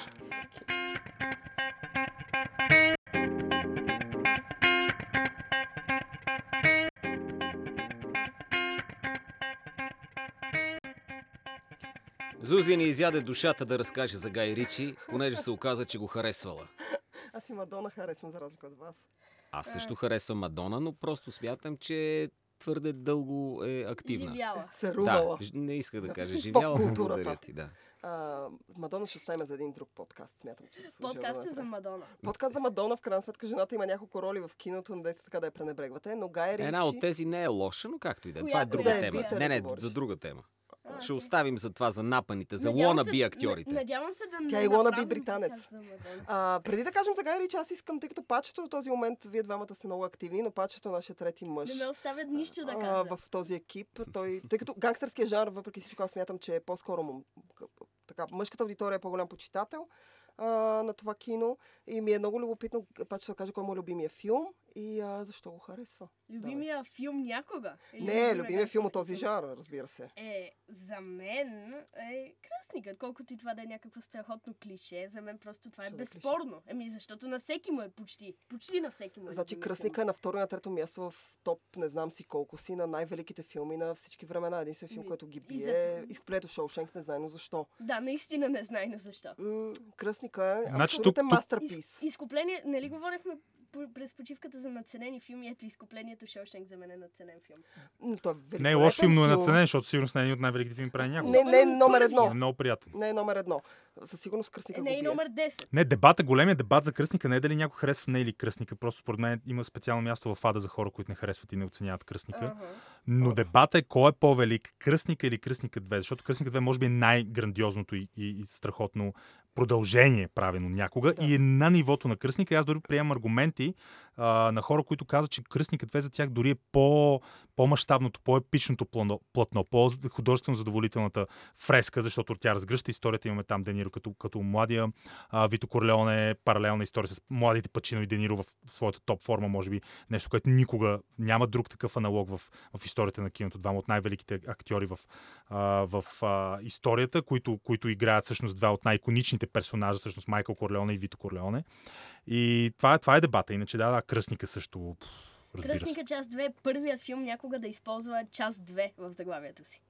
Speaker 3: Зузи ни изяде душата да разкаже за Гай Ричи, понеже се оказа, че го харесвала.
Speaker 1: Аз и Мадона харесвам за разлика от вас.
Speaker 3: Аз също харесвам Мадона, но просто смятам, че твърде дълго е активна.
Speaker 5: Живяла.
Speaker 1: Царувала.
Speaker 3: Да, не исках да кажа [laughs] живяла, благодаря ти, да.
Speaker 1: А, Мадона ще оставим за един друг подкаст. Смятам, че се
Speaker 5: Подкаст
Speaker 1: да
Speaker 5: е за. Мадона.
Speaker 1: Подкаст за Мадона, в крайна сметка, жената има няколко роли в киното, не дайте така да я пренебрегвате, но Гай Ричи...
Speaker 3: Една от тези не е лоша, но както и да е. Това е друга тема. Не, не, за друга тема. Ще оставим за това, за напаните, за
Speaker 5: Надявам
Speaker 3: лона би актьорите.
Speaker 5: Надявам се да
Speaker 1: Тя
Speaker 5: не
Speaker 1: е wannabe
Speaker 5: направим
Speaker 1: британец.
Speaker 5: подкаст за Мадона.
Speaker 1: А, преди да кажем за Гай Ричи, аз искам, тъй като пачето до този момент, вие двамата сте много активни, но пачето нашия трети мъж.
Speaker 5: Не ме оставят нищо да
Speaker 1: а,
Speaker 5: кажа.
Speaker 1: в този екип. Той, тъй като гангстърския жанр, въпреки всичко, аз смятам, че е по-скоро му- така, мъжката аудитория е по-голям почитател а, на това кино. И ми е много любопитно, паче да кажа кой е любимия филм и а, защо го харесва.
Speaker 5: Любимия филм някога? Или
Speaker 1: Не,
Speaker 5: любимия
Speaker 1: филм от този жанр, разбира се.
Speaker 5: Е, за мен е кръстникът, колкото и това да е някакво страхотно клише, за мен просто това е
Speaker 1: да е клише?
Speaker 5: безспорно. Еми, защото на всеки му е почти. Почти на всеки му е.
Speaker 1: Значи Кръсника е на второ и на трето място в топ, не знам си колко си, на най-великите филми на всички времена. Единствен филм,
Speaker 5: Ми,
Speaker 1: който ги бие
Speaker 5: за-
Speaker 1: е Шоушенк, не знайно защо.
Speaker 5: Да, наистина не знайно защо.
Speaker 1: М, Кръсника е
Speaker 4: Значи тук- тук-
Speaker 1: мастерпис.
Speaker 5: Изкупление, нали говорихме през почивката за наценени филми, ето изкуплението Шошенк за мен е наценен филм.
Speaker 1: М, Той е
Speaker 4: Не е лош филм, но е наценен, защото сигурно е един от най-великите филми прави някога.
Speaker 1: Не, не е номер
Speaker 5: Първия.
Speaker 1: едно.
Speaker 4: Е много приятен.
Speaker 1: Не е номер едно. Със сигурност Кръсника
Speaker 5: Е,
Speaker 1: го
Speaker 5: не е номер 10.
Speaker 4: Не, дебата, големия дебат за кръстника не е дали някой харесва не или кръстника. Просто според мен има специално място в ада за хора, които не харесват и не оценяват кръстника.
Speaker 5: Ага.
Speaker 4: Но дебата е кой е по-велик, кръстника или кръстника 2, защото кръстника 2 може би е най-грандиозното и, и, и страхотно продължение правено някога
Speaker 1: Да.
Speaker 4: и е на нивото на кръстника. Аз дори приемам аргументи а, на хора, които казват, че кръстника 2 за тях дори е по, по-масштабното, по-епичното плано- платно, по-художествено задоволителната фреска, защото тя разгръща историята. Имаме там Дениро като, като младия а, Вито Корлеоне, паралелна история с младите Пачино и Дениро в своята топ форма, може би нещо, което никога няма друг такъв аналог в, в историята на киното. Двама от най-великите актьори в, а, в а, историята, които, които играят всъщност два от най-иконичните персонажа, всъщност Майкъл Корлеоне и Вито Корлеоне. И това, е- това е дебата. Иначе да, да, Кръстника също, разбира се.
Speaker 5: Кръстника част 2 е първият филм някога да използва част 2 в заглавието си.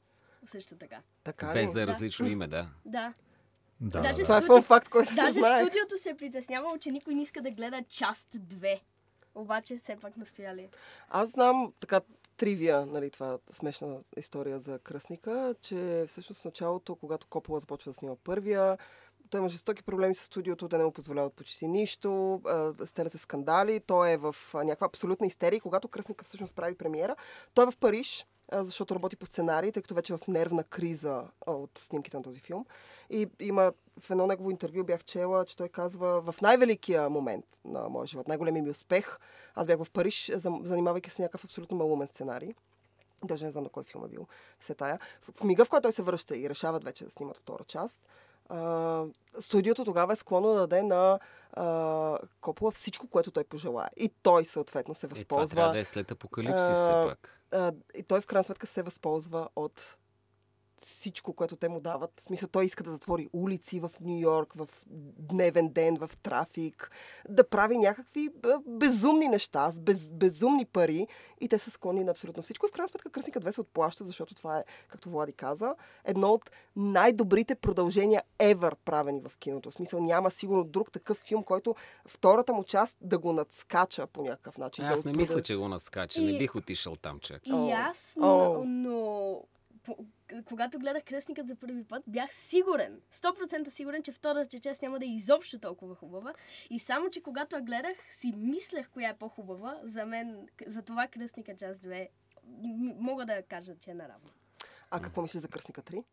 Speaker 5: Също така.
Speaker 1: Така ли?
Speaker 3: Без да е
Speaker 5: Да.
Speaker 3: различно име, да.
Speaker 5: Да.
Speaker 4: Да,
Speaker 5: Даже
Speaker 4: да,
Speaker 1: Това е факт, който се
Speaker 5: Даже
Speaker 1: знае.
Speaker 5: студиото се е притеснявало, че никой не иска да гледа част 2. Обаче все пак настояли.
Speaker 1: Аз знам така тривия, нали, това смешна история за Кръсника, че всъщност в началото, когато Копола започва да снима първия, той има жестоки проблеми с студиото, да не му позволяват почти нищо, а, стелят се скандали, той е в някаква абсолютна истерия. Когато Кръсника всъщност прави премиера, той е в Париж, защото работи по сценарий, тъй като вече е в нервна криза от снимките на този филм. И има в едно негово интервю бях чела, че той казва в най-великия момент на моя живот, най-големия ми успех, аз бях в Париж, занимавайки се с някакъв абсолютно малумен сценарий. Даже не знам на кой филм е бил все тая. В, в мига, в който той се връща и решават вече да снимат втора част, а, студиото тогава е склонно да даде на а, Копола всичко, което той пожелае. И той съответно се
Speaker 3: Е, това
Speaker 1: възползва.
Speaker 3: трябва да е след апокалипсис, все пак.
Speaker 1: а, и той в крайна сметка се възползва от всичко, което те му дават. В смисъл, той иска да затвори улици в Нью Йорк, в дневен ден, в трафик, да прави някакви безумни неща с без, безумни пари и те са склонни на абсолютно всичко. И в крайна сметка Кръсника 2 се отплаща, защото това е, както Влади каза, едно от най-добрите продължения ever правени в киното. В смисъл няма сигурно друг такъв филм, който втората му част да го надскача по някакъв начин. да
Speaker 3: Аз не мисля, че го наскача. Не
Speaker 5: И-
Speaker 3: бих отишъл там чак.
Speaker 5: И аз, но, когато гледах Кръстникът за първи път, бях сигурен, 100% сигурен, че втората част няма да е изобщо толкова хубава. И само, че когато я гледах, си мислех коя е по-хубава. За мен, за това Кръстника част 2, м- мога да кажа, че е наравно.
Speaker 1: А какво мислиш за Кръстника 3?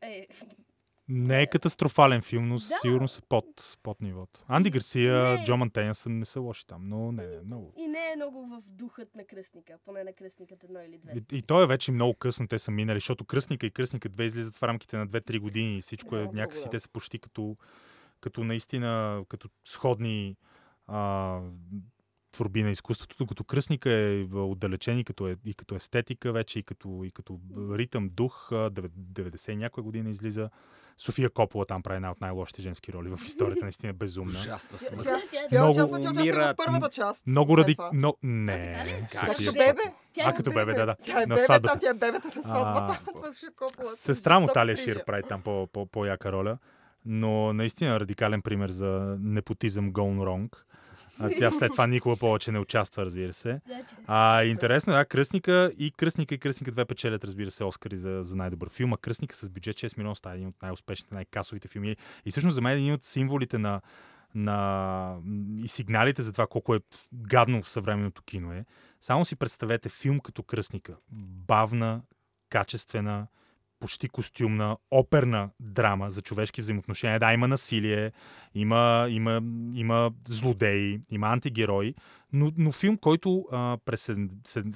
Speaker 5: Е,
Speaker 4: Не е катастрофален филм, но
Speaker 5: Да.
Speaker 4: сигурно са под, под нивото. Анди Гарсия,
Speaker 5: Не.
Speaker 4: Джо Мантеня са, не са лоши там, но не, не, много.
Speaker 5: и не е много в духът на Кръстника, поне на Кръстникът едно или две.
Speaker 4: И, и то е вече много късно, те са минали, защото Кръстника и Кръстника 2 излизат в рамките на 2-3 години и всичко
Speaker 1: Да,
Speaker 4: е някакси,
Speaker 1: да.
Speaker 4: те са почти като, като наистина, като сходни а, творби на изкуството, докато Кръстника е отдалечен и като, е, и като естетика вече, и като, и като ритъм, дух, а, 90 и някоя година излиза. София Копола там прави една от най-лошите женски роли в историята, наистина е безумна.
Speaker 3: Ужасна
Speaker 1: Тя,
Speaker 3: смърт.
Speaker 1: тя,
Speaker 5: Тя-
Speaker 1: тя
Speaker 4: Много
Speaker 1: тя участва
Speaker 3: умират.
Speaker 1: в първата част.
Speaker 4: Много ради... Но, не. София
Speaker 1: Като
Speaker 3: Тя-
Speaker 1: бебе.
Speaker 5: Тя
Speaker 4: А,
Speaker 5: е
Speaker 4: като бебе, да, да.
Speaker 1: Тя е
Speaker 4: На
Speaker 1: бебе, там тя е бебето на сватбата.
Speaker 4: Сестра му Талия. Шир прави там по, по, по-яка роля. Но наистина радикален пример за непотизъм gone wrong. А, тя след това никога повече не участва, разбира се. А, интересно, да, Кръстника и Кръстника и Кръстника две печелят, разбира се, Оскари за, за най-добър филм. А Кръстника с бюджет 6 милиона става един от най-успешните, най-касовите филми. И всъщност за мен е един от символите на, на и сигналите за това колко е гадно в съвременното кино е. Само си представете филм като Кръстника. Бавна, качествена, почти костюмна, оперна драма за човешки взаимоотношения. Да, има насилие, има, има, има злодеи, има антигерои, но, но филм, който а, през,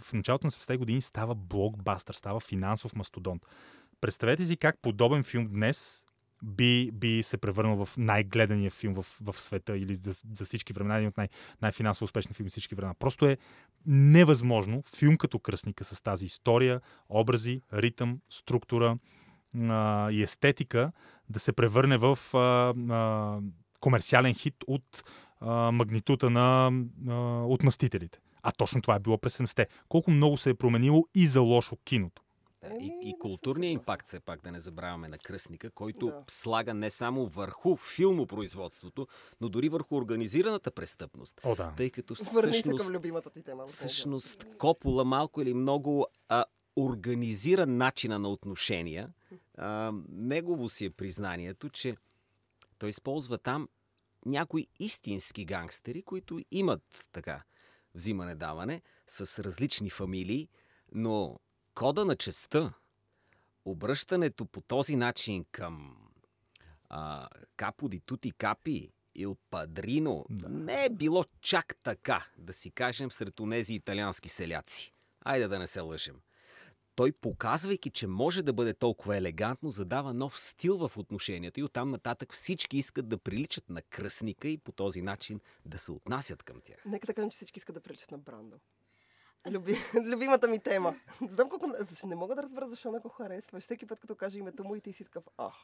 Speaker 4: в началото на 70-те години става блокбастър, става финансов мастодонт. Представете си как подобен филм днес би, би се превърнал в най-гледания филм в, в света или за, за всички времена, един от най- най-финансово успешни филми всички времена. Просто е невъзможно филм като Кръстника с тази история, образи, ритъм, структура а, и естетика да се превърне в а, а, комерциален хит от а, магнитута на а, отмъстителите. А точно това е било през 70-те. Колко много се е променило и за лошо киното.
Speaker 1: Еми,
Speaker 3: и, и
Speaker 1: съгласна.
Speaker 3: импакт, все пак да не забравяме на Кръстника, който
Speaker 1: Да.
Speaker 3: слага не само върху филмопроизводството, но дори върху организираната престъпност.
Speaker 4: О, да.
Speaker 3: Тъй като всъщност,
Speaker 1: към любимата ти тема.
Speaker 3: всъщност Копола малко или много а, организира начина на отношения. А, негово си е признанието, че той използва там някои истински гангстери, които имат така взимане-даване с различни фамилии, но кода на честа, обръщането по този начин към а, Капо ди Тути Капи и от Падрино
Speaker 4: Да.
Speaker 3: не е било чак така, да си кажем, сред онези италиански селяци. Айде да не се лъжем. Той, показвайки, че може да бъде толкова елегантно, задава нов стил в отношенията и оттам нататък всички искат да приличат на кръстника и по този начин да се отнасят към тях.
Speaker 1: Нека да кажем, че всички искат да приличат на Брандо. Люби... [laughs] Любимата ми тема. Не знам колко... защо- Не мога да разбера защо не го харесваш. Всеки път, като каже името му и ти си такъв... Ах,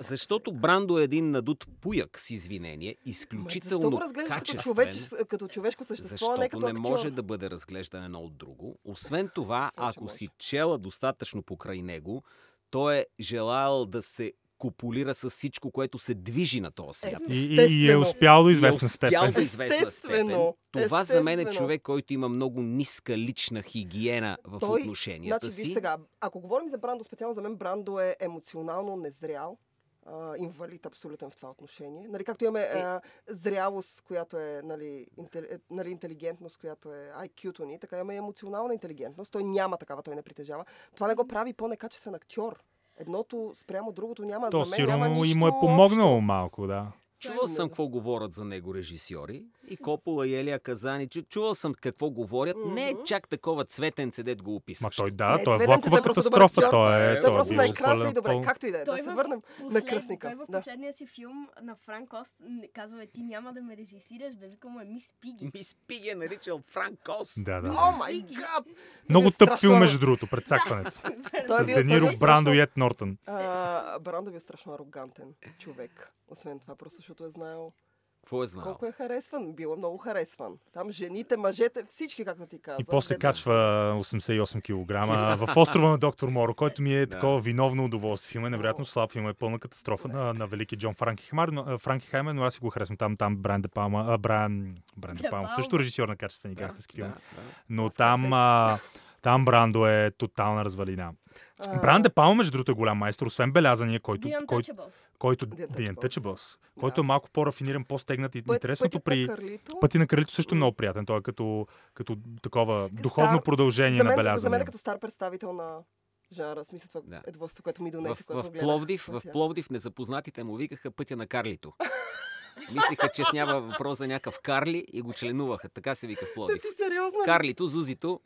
Speaker 3: Защото Брандо е един надут пуяк с извинение,
Speaker 1: ма,
Speaker 3: изключително
Speaker 1: защо го разглеждаш като, човеч... като човешко същество, а не
Speaker 3: Защото
Speaker 1: като
Speaker 3: не може да бъде разглеждан едно от друго. Освен това, ако си чела достатъчно покрай него, той е желал да се копулира с всичко, което се движи на този свят.
Speaker 1: Е,
Speaker 4: И, и, и е успял до
Speaker 3: е
Speaker 4: известна
Speaker 3: успял
Speaker 4: степен.
Speaker 3: до известна степен.
Speaker 1: Естествено,
Speaker 3: Това за мен е човек, който има много ниска лична хигиена в
Speaker 1: Той,
Speaker 3: отношенията
Speaker 1: Значи,
Speaker 3: си.
Speaker 1: виж сега, ако говорим за Брандо, специално за мен Брандо е емоционално незрял. А, инвалид абсолютен в това отношение. Нали, както имаме
Speaker 3: Е.
Speaker 1: а, зрялост, която е нали, интел, е, нали, интелигентност, която е IQ-то ни, така имаме и емоционална интелигентност. Той няма такава, той не притежава. Това не го прави по-некачествен актьор. Едното спрямо другото няма.
Speaker 4: То
Speaker 1: за мен няма
Speaker 4: сигурно
Speaker 1: нищо
Speaker 4: и му е помогнало
Speaker 1: общо.
Speaker 4: малко, да.
Speaker 3: Чувал съм какво говорят за него режисьори. И Копола и Елия Казани. Чу- Чувал съм какво говорят. Не е чак такова цветен цедет го
Speaker 4: Ма
Speaker 3: описваш.
Speaker 4: той да,
Speaker 1: Не,
Speaker 4: той е влакова
Speaker 1: е просто добър
Speaker 4: катастрофа.
Speaker 1: актьор.
Speaker 4: Той е,
Speaker 3: Той е
Speaker 1: просто на екрана
Speaker 3: пълен
Speaker 1: и добре. Както и да е. Да се
Speaker 5: в
Speaker 1: върнем на
Speaker 5: Послед...
Speaker 1: кръстника.
Speaker 5: Той в
Speaker 1: Да.
Speaker 5: последния си филм на Франк Ост казва, «Е, ти няма да ме режисираш, бе, му е Мис Пиги.
Speaker 3: Мис Пиги е наричал Франк Кос.
Speaker 4: Да, да.
Speaker 1: О май гад!
Speaker 4: Много
Speaker 1: е
Speaker 4: тъп филм, между другото, предсакването. [laughs]
Speaker 1: Е
Speaker 4: С
Speaker 1: е
Speaker 4: Брандо и Ед Нортън.
Speaker 1: А, Брандо бил страшно арогантен човек. Освен това, просто защото е знаел
Speaker 3: Какво е знал?
Speaker 1: колко е харесван. Бил е много харесван. Там жените, мъжете, всички, както ти каза.
Speaker 4: И после
Speaker 1: Гледай.
Speaker 4: качва 88 кг [laughs] в острова на доктор Моро, който ми е
Speaker 3: Да.
Speaker 4: такова виновно удоволствие. Филм е невероятно слаб, филм е пълна катастрофа на, на велики Джон Франки Хаймер, но, Франки Хаймер, но аз си го харесвам. Там, там Бран Де Палма, а, Бран, Бран Де Палма, също режисьор на качествени
Speaker 3: Да,
Speaker 4: гангстерски филми.
Speaker 3: да.
Speaker 4: Но
Speaker 1: Аз
Speaker 4: там, а, Там Брандо е тотална развалина.
Speaker 1: А,
Speaker 4: Бран Де Палма, между другото, е голям майстор, освен белязания, който,
Speaker 5: The
Speaker 4: кой,
Speaker 5: Untouchables.
Speaker 4: който
Speaker 1: The
Speaker 4: The
Speaker 1: Untouchables.
Speaker 4: Който е малко по-рафиниран, по-стегнат и
Speaker 1: път-
Speaker 4: интересното
Speaker 1: пътят
Speaker 4: при
Speaker 1: на Карлито.
Speaker 4: Пъти на кралито също е много приятен. Той е като, като такова духовно
Speaker 1: Стар-
Speaker 4: продължение
Speaker 1: за
Speaker 4: на
Speaker 1: мен, за мен
Speaker 4: белязания.
Speaker 1: е като стар представител на жанра. В Смисъл това
Speaker 3: Да.
Speaker 1: е двойство, което ми
Speaker 3: В,
Speaker 1: донесе, което
Speaker 3: в,
Speaker 1: гледах.
Speaker 3: Пловдив, в. Пловдив незапознатите му викаха пътя на Карлито. [laughs] Мислиха, че снява въпрос за някакъв Карли и го членуваха. Така се вика в
Speaker 1: Не,
Speaker 3: Пловдив.
Speaker 1: ти сериозно?
Speaker 3: Карлито, Зузито.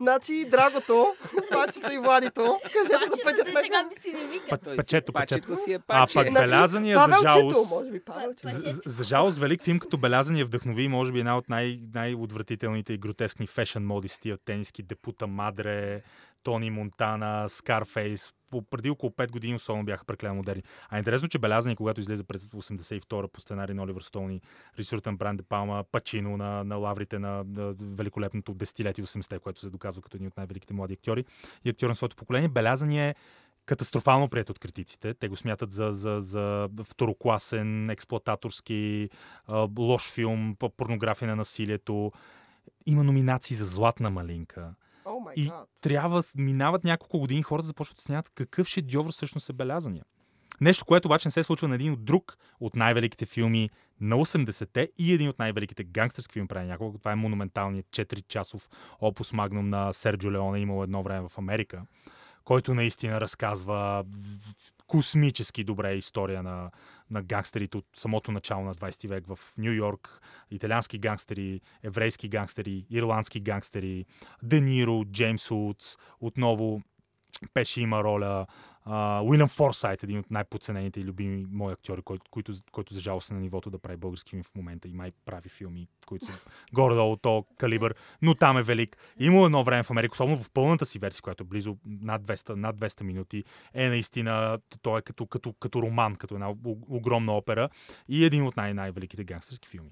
Speaker 1: Значи, Драгото, Пачето и Владито. Кажете за
Speaker 5: Пачето,
Speaker 1: пътят на
Speaker 5: така ми си ми
Speaker 4: Пачето,
Speaker 3: пачето си е
Speaker 4: А
Speaker 3: паче.
Speaker 4: пък
Speaker 1: Значи,
Speaker 4: белязания, за жалост...
Speaker 1: може би
Speaker 4: За, жалост, велик филм като Белязания вдъхнови, може би една от най- най-отвратителните и гротескни фешън моди с тия тениски Депута Мадре, Тони Монтана, Скарфейс. Преди около 5 години особено бяха преклено модерни. А е интересно, че Белязания, когато излезе през 82 по сценарий на Оливър Стоуни, режисурата на Бран Де Палма, Пачино на, на лаврите на, на великолепното десетилетие 80-те, което се доказва като един от най-великите млади актьори и актьори на своето поколение. Белязания е катастрофално прият от критиците. Те го смятат за, за, за второкласен, експлуататорски, лош филм, по- порнография на насилието. Има номинации за Златна малинка.
Speaker 1: Май
Speaker 4: И трябва, минават няколко години, хората започват да смятат какъв шедьовър всъщност е белязания. Нещо, което обаче не се случва на един от друг от най-великите филми на 80-те и един от най-великите гангстерски филми прави няколко. Това е монументалният 4-часов опус магнум на Серджо Леоне, имало едно време в Америка, който наистина разказва космически добре история на, на гангстерите от самото начало на 20 век в Нью Йорк. Италиански гангстери, еврейски гангстери, ирландски гангстери, Де Ниро, Джеймс Удс, отново Пеши има роля. Уилям Форсайт, един от най-подценените и любими мои актьори, който, който, който за жалост е на нивото да прави български филми в момента и май прави филми, които са горе-долу то калибър, но там е велик. Има едно време в Америка, особено в пълната си версия, която е близо над 200, над 200 минути, е наистина, той е като, като, като роман, като една огромна опера и един от най- най-великите гангстерски филми.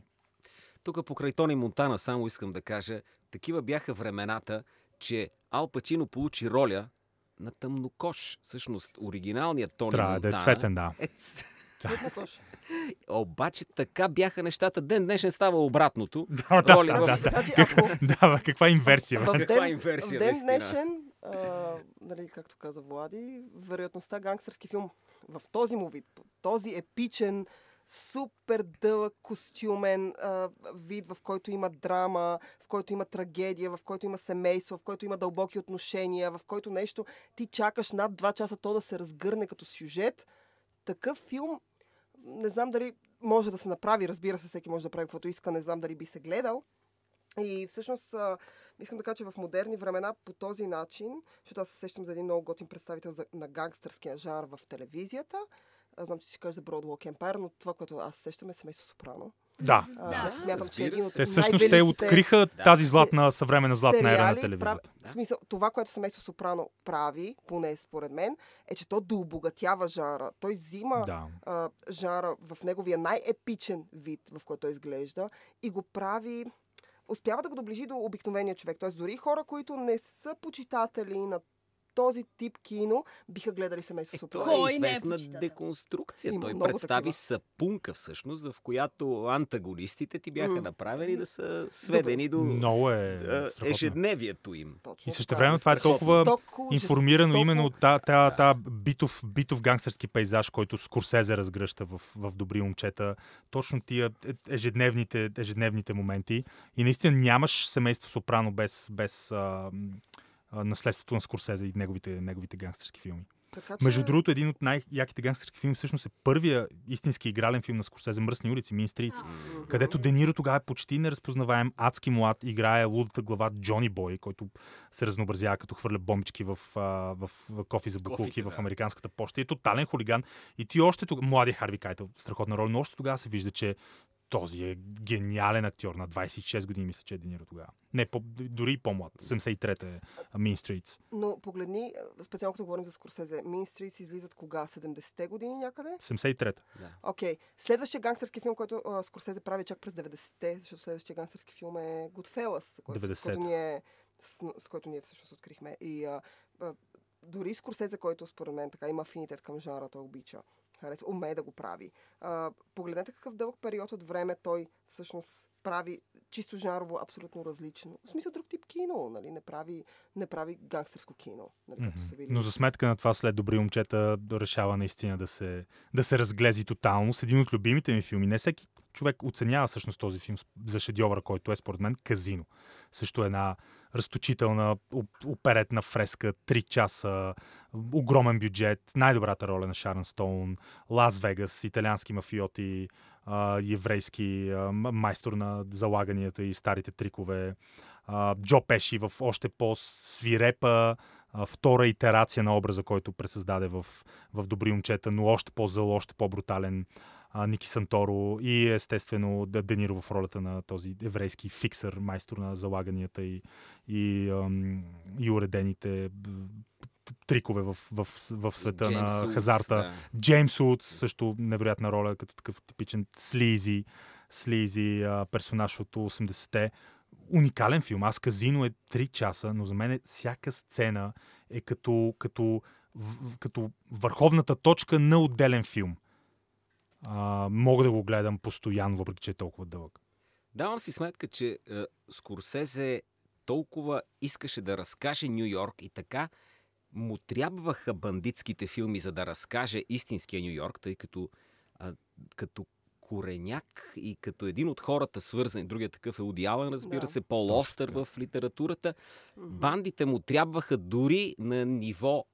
Speaker 3: Тук покрай Тони Монтана само искам да кажа, такива бяха времената, че Ал Пачино получи роля на тъмнокош. Всъщност, оригиналният Тони
Speaker 4: Трябва да
Speaker 3: Монтана...
Speaker 4: е цветен, да.
Speaker 3: Е, [laughs] обаче така бяха нещата. Ден днешен става обратното. [laughs]
Speaker 4: Да, да,
Speaker 3: Роли
Speaker 4: да,
Speaker 3: в-
Speaker 4: да, да.
Speaker 1: Значи, ако
Speaker 4: Да, каква инверсия?
Speaker 1: в
Speaker 3: Каква
Speaker 1: ден,
Speaker 3: инверсия,
Speaker 1: в ден днешен, а, нали, както каза Влади, вероятността гангстърски филм в този му вид, този епичен, супер дълъг костюмен а, вид, в който има драма, в който има трагедия, в който има семейство, в който има дълбоки отношения, в който нещо ти чакаш над 2 часа то да се разгърне като сюжет. Такъв филм, не знам дали може да се направи, разбира се, всеки може да прави каквото иска, не знам дали би се гледал. И всъщност а, искам да кажа, че в модерни времена по този начин, защото аз се сещам за един много готин представител за, на гангстърския жанр в телевизията. Аз знам, че си кажеш за Broadwalk Empire, но това, което аз сещам е семейство Сопрано.
Speaker 4: Да.
Speaker 1: А,
Speaker 5: Да.
Speaker 1: смятам, че е един от.
Speaker 4: Те всъщност те откриха
Speaker 3: Да.
Speaker 4: тази златна, съвременна златна ера на телевизията.
Speaker 1: Прав... В смисъл, това, което семейство Сопрано прави, поне според мен, е, че то дообогатява жанра. Той взима
Speaker 4: Да.
Speaker 1: а, жанра в неговия най-епичен вид, в който той изглежда, и го прави. Успява да го доближи до обикновения човек. Тоест, дори хора, които не са почитатели на този тип кино, биха гледали семейство
Speaker 3: Е,
Speaker 1: Сопрано.
Speaker 3: това
Speaker 5: Кой
Speaker 3: е
Speaker 5: не е
Speaker 3: известна деконструкция.
Speaker 1: Има
Speaker 3: Той представи
Speaker 1: такива.
Speaker 3: сапунка всъщност, в която антагонистите ти бяха
Speaker 1: М.
Speaker 3: направени да са сведени до
Speaker 4: Много е страхотно.
Speaker 3: ежедневието им.
Speaker 1: Точно
Speaker 4: И също време това е толкова
Speaker 1: Толкова жест-
Speaker 4: информирано
Speaker 1: толкова-
Speaker 4: именно от та, та, та битов, битов гангстерски пейзаж, който Скорсезе разгръща в, в Добри момчета. Точно тия е- ежедневните, ежедневните моменти. И наистина нямаш семейство Сопрано без, без а, а, наследството на Скорсезе и неговите, неговите гангстерски филми.
Speaker 1: Така, че...
Speaker 4: Между другото, един от най-яките гангстерски филми всъщност е първия истински игрален филм на Скорсезе Мръсни улици, Мин.
Speaker 1: Мгм.
Speaker 4: където Дениро тогава е почти неразпознаваем, адски млад, играе лудата глава Джони Бой, който се разнообразява като хвърля бомбички в, а, в, в кофи за букулки в
Speaker 3: да.
Speaker 4: американската почта. И е тотален хулиган. И ти още тогава, младия Харви Кайтъл, страхотна роля, но още тогава се вижда, че този е гениален актьор на 26 години, мисля, че е Дениро тогава. Не, по, дори по-млад. 73-та е Mean Streets.
Speaker 1: Но погледни, специално като говорим за Скорсезе, Mean Streets излизат кога? 70-те години някъде?
Speaker 4: 73-та.
Speaker 1: Окей. Okay. Следващия гангстърски филм, който а, Скорсезе прави чак през 90-те, защото следващия гангстърски филм е Goodfellas, който, с,
Speaker 4: 90-та.
Speaker 1: който ние, с, с който ние всъщност открихме. И а, а, дори Скорсезе, който според мен така има афинитет към жанра, той обича. Харесва, умее да го прави. Погледнете какъв дълъг период от време той всъщност прави чисто жанрово абсолютно различно. В смисъл друг тип кино, нали? Не прави, не прави гангстерско кино, нали? Както
Speaker 4: Мгм.
Speaker 1: са били.
Speaker 4: Но за сметка на това след Добри момчета решава наистина да се, да се разглези тотално с един от любимите ми филми. Не всеки човек оценява всъщност този филм за шедьовъра, който е според мен Казино. Също една разточителна оп- оперетна фреска, 3 часа, огромен бюджет, най-добрата роля на Шарон Стоун, Лас Вегас, италиански мафиоти, еврейски майстор на залаганията и старите трикове, Джо Пеши в още по-свирепа втора итерация на образа, който пресъздаде в, в Добри момчета, но още по-зъл, още по-брутален Ники Санторо и естествено Д- Дениро в ролята на този еврейски фиксър, майстор на залаганията и, и, и уредените трикове в, в, в света
Speaker 3: Джеймс
Speaker 4: на
Speaker 3: Улс,
Speaker 4: хазарта.
Speaker 3: да.
Speaker 4: Джеймс Удс, също невероятна роля, като такъв типичен слизи, слизи а, персонаж от 80-те. Уникален филм. Аз казино е 3 часа, но за мен е всяка сцена е като, като, като върховната точка на отделен филм. А, мога да го гледам постоянно, въпреки че е толкова дълъг.
Speaker 3: Давам си сметка, че е, Скорсезе толкова искаше да разкаже Нью Йорк и така му трябваха бандитските филми, за да разкаже истинския Нью Йорк, тъй като а, като кореняк и като един от хората свързани, другия такъв е Одиален, разбира
Speaker 1: Да.
Speaker 3: се, Пол Остър
Speaker 4: така.
Speaker 3: в литературата, бандите му трябваха дори на ниво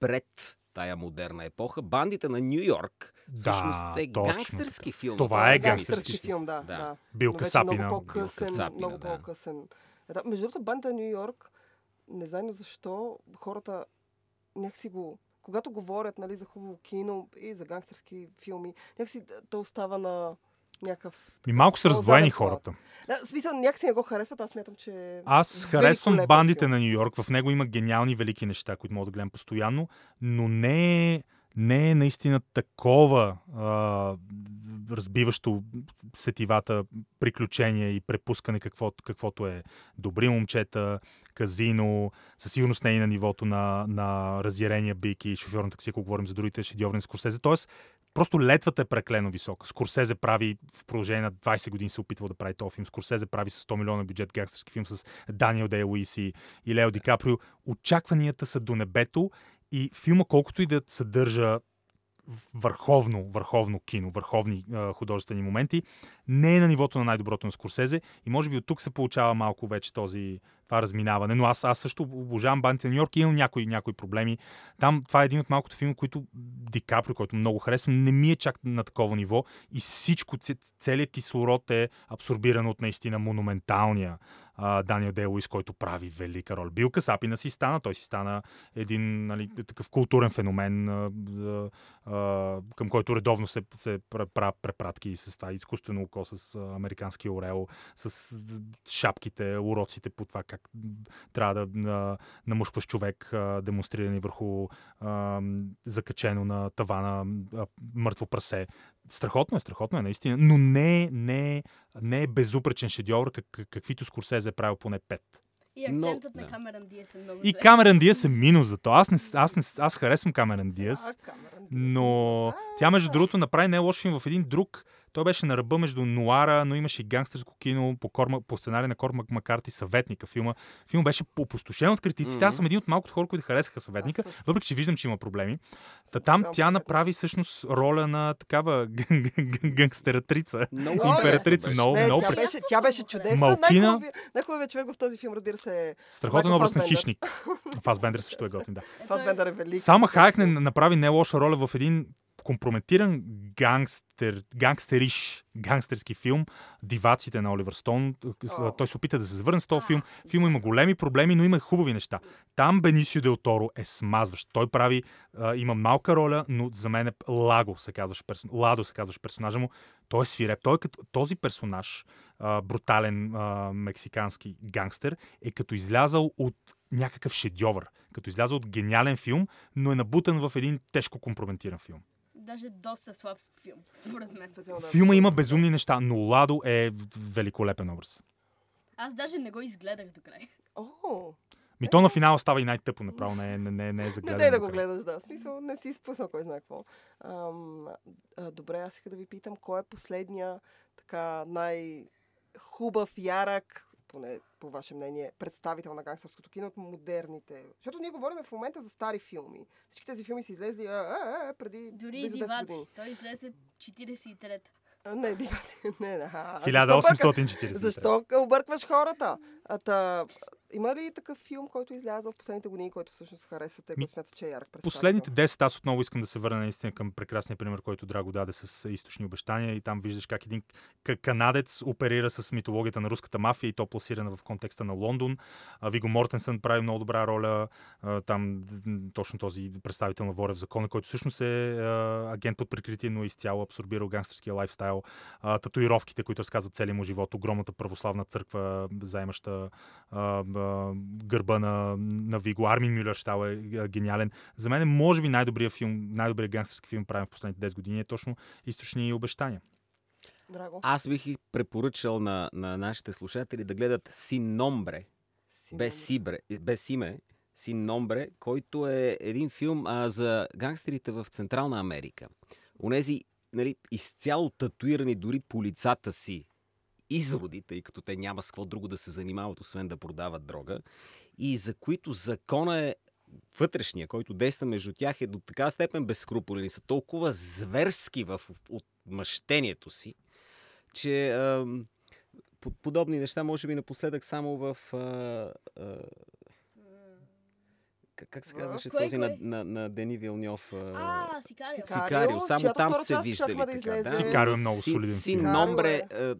Speaker 3: пред тая модерна епоха. Бандите на Нью Йорк всъщност е
Speaker 4: точно
Speaker 3: гангстерски филм.
Speaker 4: Това е
Speaker 1: гангстерски филм, да.
Speaker 3: Да.
Speaker 1: да.
Speaker 4: Бил Касапина.
Speaker 1: Много по-късен,
Speaker 3: Касапина,
Speaker 1: много
Speaker 3: да.
Speaker 1: по-късен. Е, Да, между другото, банда Нью Йорк, не знам защо, хората някакси го... Когато говорят нали, за хубаво кино и за гангстерски филми, някакси то остава на някакъв...
Speaker 4: Ми малко са раздвоени хората.
Speaker 1: Да, в смисъл, някакси не го харесват, аз смятам, че...
Speaker 4: Аз харесвам бандите
Speaker 1: филм.
Speaker 4: на Нью Йорк. В него има гениални, велики неща, които мога да гледам постоянно, но не е, не е наистина такова а, разбиващо сетивата приключение и препускане каквото, каквото е добри момчета, казино, със сигурност не е и на нивото на, на разярения бик и шофьор на такси, ако говорим за другите шедьоври на Скорсезе. Тоест, Просто летвата е преклено висока. Скорсезе прави в продължение на 20 години се опитва да прави този филм. Скорсезе прави с 100 милиона бюджет гангстерски филм с Даниел Дей Луис и Лео Ди Каприо. Очакванията са до небето и филма, колкото и да съдържа върховно, върховно кино, върховни а, художествени моменти, не е на нивото на най-доброто на Скорсезе и може би от тук се получава малко вече този, това разминаване. Но аз, аз също обожавам бандите на Нью Йорк и имам някои, някои проблеми. Там това е един от малкото филми, които Ди Каприо, който много харесвам, не ми е чак на такова ниво и всичко, целият кислород е абсорбиран от наистина монументалния а, Даниел Дей Луис, който прави велика роля. Бил Касапина си стана, той си стана един нали, такъв културен феномен, а, а, към който редовно се, се правят препратки с това изкуствено око, с а, американския орел, с шапките, уроците по това как трябва да а, намушкваш човек, демонстрирани върху а, закачено на тавана а, мъртво прасе. Страхотно е, страхотно е, наистина, но не, е- не, не е безупречен шедьовър, как, как- каквито Скорсезе е правил поне пет.
Speaker 5: И
Speaker 3: Но,
Speaker 5: акцентът на
Speaker 3: да.
Speaker 5: Камеран Диас е много
Speaker 4: И. Камеран Диас е минус за то. Аз, не, аз, не, аз харесвам Камеран Диас. Но тя, между другото, направи не лош филм в един друг. Той беше на ръба между Нуара, но имаше и гангстерско кино по, Корма, по сценарий на Кормак Макарти, Съветника. Филма, филм беше опустошен от критиците. Аз съм един от малкото хора, които харесаха Съветника,
Speaker 1: също.
Speaker 4: въпреки че виждам, че има проблеми. Та там тя
Speaker 1: Съветник.
Speaker 4: направи всъщност роля на такава гангстератрица. Императрица, много, много
Speaker 1: тя беше, тя беше чудесна.
Speaker 4: Малкина.
Speaker 1: Най-хубавия, най-хубавият човек в този филм, разбира се, е
Speaker 4: Страхотен образ на хищник. [laughs] Фасбендер също е готин, да.
Speaker 1: Фасбендър е велик.
Speaker 4: Сама Хайек не направи не лоша роля в един компрометиран гангстер, гангстериш, гангстерски филм Диваците на Оливър Стоун. Той се опита да се завърне с този филм. Филм има големи проблеми, но има и хубави неща. Там Бенисио Дел Торо е смазващ. Той прави, а, има малка роля, но за мен е Лаго се казваше, персон... Ладо се казваше персонажа му. Той е свиреп. Той е като този персонаж, а, брутален а, мексикански гангстер, е като излязал от някакъв шедьовър, като излязъл от гениален филм, но е набутан в един тежко компрометиран филм.
Speaker 5: Даже доста слаб филм, [laughs] според мен.
Speaker 4: Филма има безумни неща, но Ладо е великолепен образ.
Speaker 5: Аз даже не го изгледах до край.
Speaker 1: О,
Speaker 4: Ми то на финала става и най-тъпо направо, не, е- не, не, не е за
Speaker 1: не дай да го гледаш, да. В смисъл, не си спуснал кой знае какво. Ам, а, добре, аз иска да ви питам, кой е последния така най най-хубав, ярък, поне по ваше мнение, представител на гангстърското кино от модерните? Защото ние говорим в момента за стари филми. Всички тези филми са излезли а, а, а, преди
Speaker 5: Дори и
Speaker 1: близо 10
Speaker 5: диваци. Той излезе 43-та.
Speaker 1: А, не, диваци. [laughs] Не, не. а, защо
Speaker 4: 1840.
Speaker 1: защо объркваш хората? А, та, има ли такъв филм, който излязъл в последните години, който всъщност харесвате, който смятате, че е ярък представител?
Speaker 4: Последните 10 аз отново искам да се върна наистина към прекрасния пример, който Драго даде с източни обещания и там виждаш как един канадец оперира с митологията на руската мафия и то пласирана в контекста на Лондон. Виго Мортенсън прави много добра роля. Там точно този представител на Ворев закона, който всъщност е агент под прикритие, но изцяло абсорбирал гангстерския лайфстайл. Татуировките, които разказват целия му живот, огромната православна църква, заемаща гърба на, на Виго. Армин Мюлер щал е гениален. За мен, може би, най-добрият филм, най-добрият гангстерски филм, правен в последните 10 години е точно източни обещания.
Speaker 1: Драго?
Speaker 3: Аз бих и препоръчал на, на нашите слушатели да гледат Син Номбре,
Speaker 1: Си
Speaker 3: без, сибре, без име, Син Номбре, който е един филм а, за гангстерите в Централна Америка. Онези нали, изцяло татуирани дори по лицата си изроди, тъй като те няма с какво друго да се занимават, освен да продават дрога, и за които закона е вътрешния, който действа между тях е до така степен безскрупулен и са толкова зверски в отмъщението си, че по- подобни неща, може би напоследък само в... А, а, как, как се казваше
Speaker 5: Кой,
Speaker 3: този
Speaker 5: кой?
Speaker 3: на, на, на Дени Вилньов? А,
Speaker 5: А, Сикарио.
Speaker 1: Сикарио.
Speaker 3: Само
Speaker 1: чиято
Speaker 3: там се виждали
Speaker 1: да
Speaker 3: така.
Speaker 1: излезе.
Speaker 4: Сикарио е много солиден
Speaker 3: Син. Номбре а,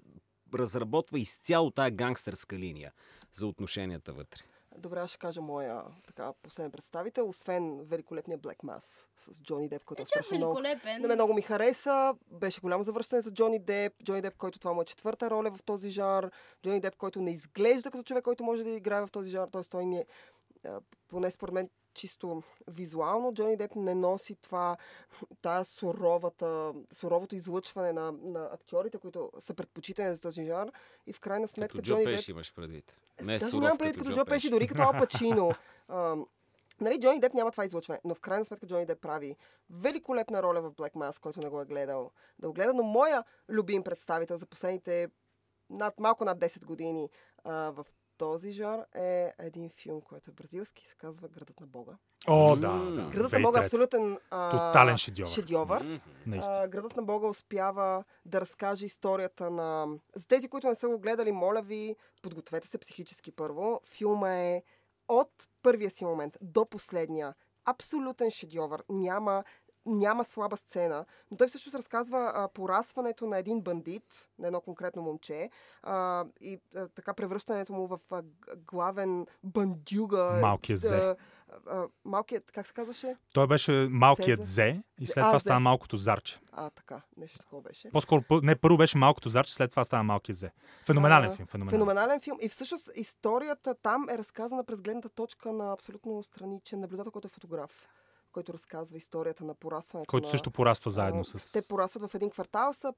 Speaker 3: разработва изцяло тая гангстърска линия за отношенията вътре.
Speaker 1: Добре, аз ще кажа моя така, последен представител, освен великолепния Black Mass с Джони Деп, който е
Speaker 5: Е,
Speaker 1: страшно много. На мен много ми хареса. Беше голямо завръщане за Джони Деп. Джони Деп, който това му е четвърта роля в този жанр. Джони Деп, който не изглежда като човек, който може да играе в този жанр. Тоест той не, поне според мен, чисто визуално, Джони Деп не носи това, тая суровата, суровото излъчване на, на актьорите, които са предпочитани за този жанр. И в крайна сметка
Speaker 3: Като Джо
Speaker 1: Джони Деп...
Speaker 3: Имаш предвид. Не е
Speaker 1: Даже
Speaker 3: суров
Speaker 1: нямам предвид като Джо Пеши, дори като Ал Пачино. [laughs] Нали, Джони Деп няма това излъчване, но в крайна сметка Джони Деп прави великолепна роля в Black Mass, който не го е гледал да го гледа, но моя любим представител за последните над, малко над 10 години а, в този жанр е един филм, който е бразилски, се казва Градът на Бога.
Speaker 4: О, да, да.
Speaker 1: Градът на Бога е абсолютен а,
Speaker 4: Тотален шедьовър.
Speaker 1: шедьовър.
Speaker 4: Наистина.
Speaker 1: А, Градът на Бога успява да разкаже историята на... За тези, които не са го гледали, моля ви, подгответе се психически първо. Филма е от първия си момент до последния. Абсолютен шедьовър. Няма няма слаба сцена, но той всъщност разказва а, порасването на един бандит, на едно конкретно момче, а, и а, така превръщането му в а, главен бандюга.
Speaker 4: Малкият зе.
Speaker 1: А, а, малкият, как се казваше?
Speaker 4: Той беше малкият
Speaker 1: Цезар.
Speaker 4: зе и след
Speaker 1: А,
Speaker 4: това
Speaker 1: зе.
Speaker 4: стана малкото зарче.
Speaker 1: А, така, нещо такова беше.
Speaker 4: По-скоро, не, първо беше малкото зарче, след това стана малкият зе. Феноменален
Speaker 1: А,
Speaker 4: филм. Феноменален.
Speaker 1: Феноменален филм. И всъщност историята там е разказана през гледната точка на абсолютно страничен наблюдател, който е фотограф, който разказва историята на порастването
Speaker 4: Който
Speaker 1: на...
Speaker 4: също пораства заедно с...
Speaker 1: Те порастват в един квартал, са,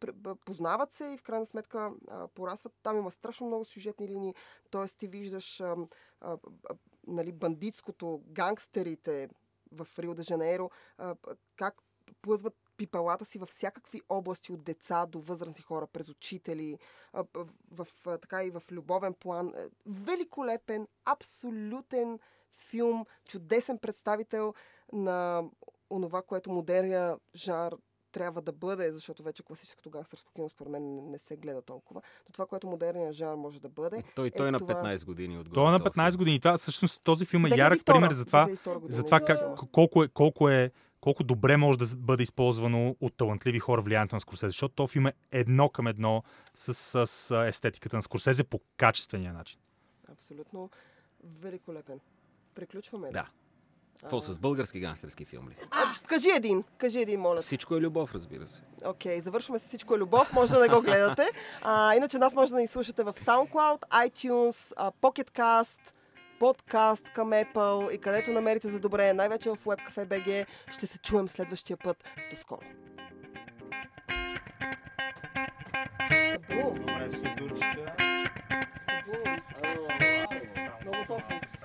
Speaker 1: познават се и в крайна сметка а, порастват. Там има страшно много сюжетни линии. Тоест ти виждаш а, а, а, нали, бандитското, гангстерите в Рио де Жанейро, а, как плъзват пипалата си във всякакви области от деца до възрастни хора, през учители, а, в, в, в, така и в любовен план. Е, Великолепен, абсолютен филм, чудесен представител на онова, което модерния жанр трябва да бъде, защото вече класическото гангстърско кино според мен не- не се гледа толкова. Но това, което модерния жанр може да бъде.
Speaker 3: Той, той е на
Speaker 1: това.
Speaker 3: 15 години от
Speaker 4: Той е на 15 години. Това, всъщност този филм е
Speaker 1: 2002
Speaker 4: ярък пример за това,
Speaker 1: 2002 година
Speaker 4: за това
Speaker 1: е
Speaker 4: как, колко, е, колко, е, колко добре може да бъде използвано от талантливи хора влиянието на Скорсезе. Защото този филм е едно към едно с, с, с естетиката на Скорсезе по качествения начин.
Speaker 1: Абсолютно великолепен. Приключваме ли?
Speaker 3: Да. Какво с български гангстерски филми.
Speaker 1: А, кажи един, кажи един, моля.
Speaker 3: Всичко е любов, разбира се.
Speaker 1: Окей, okay, завършваме с Всичко е любов, може да не го [laughs] гледате. А, иначе нас може да ни слушате в SoundCloud, iTunes, Pocket подкаст към Apple и където намерите за добре, най-вече в WebCafe.bg. Ще се чуем следващия път. До скоро!
Speaker 4: Добре. Много топло.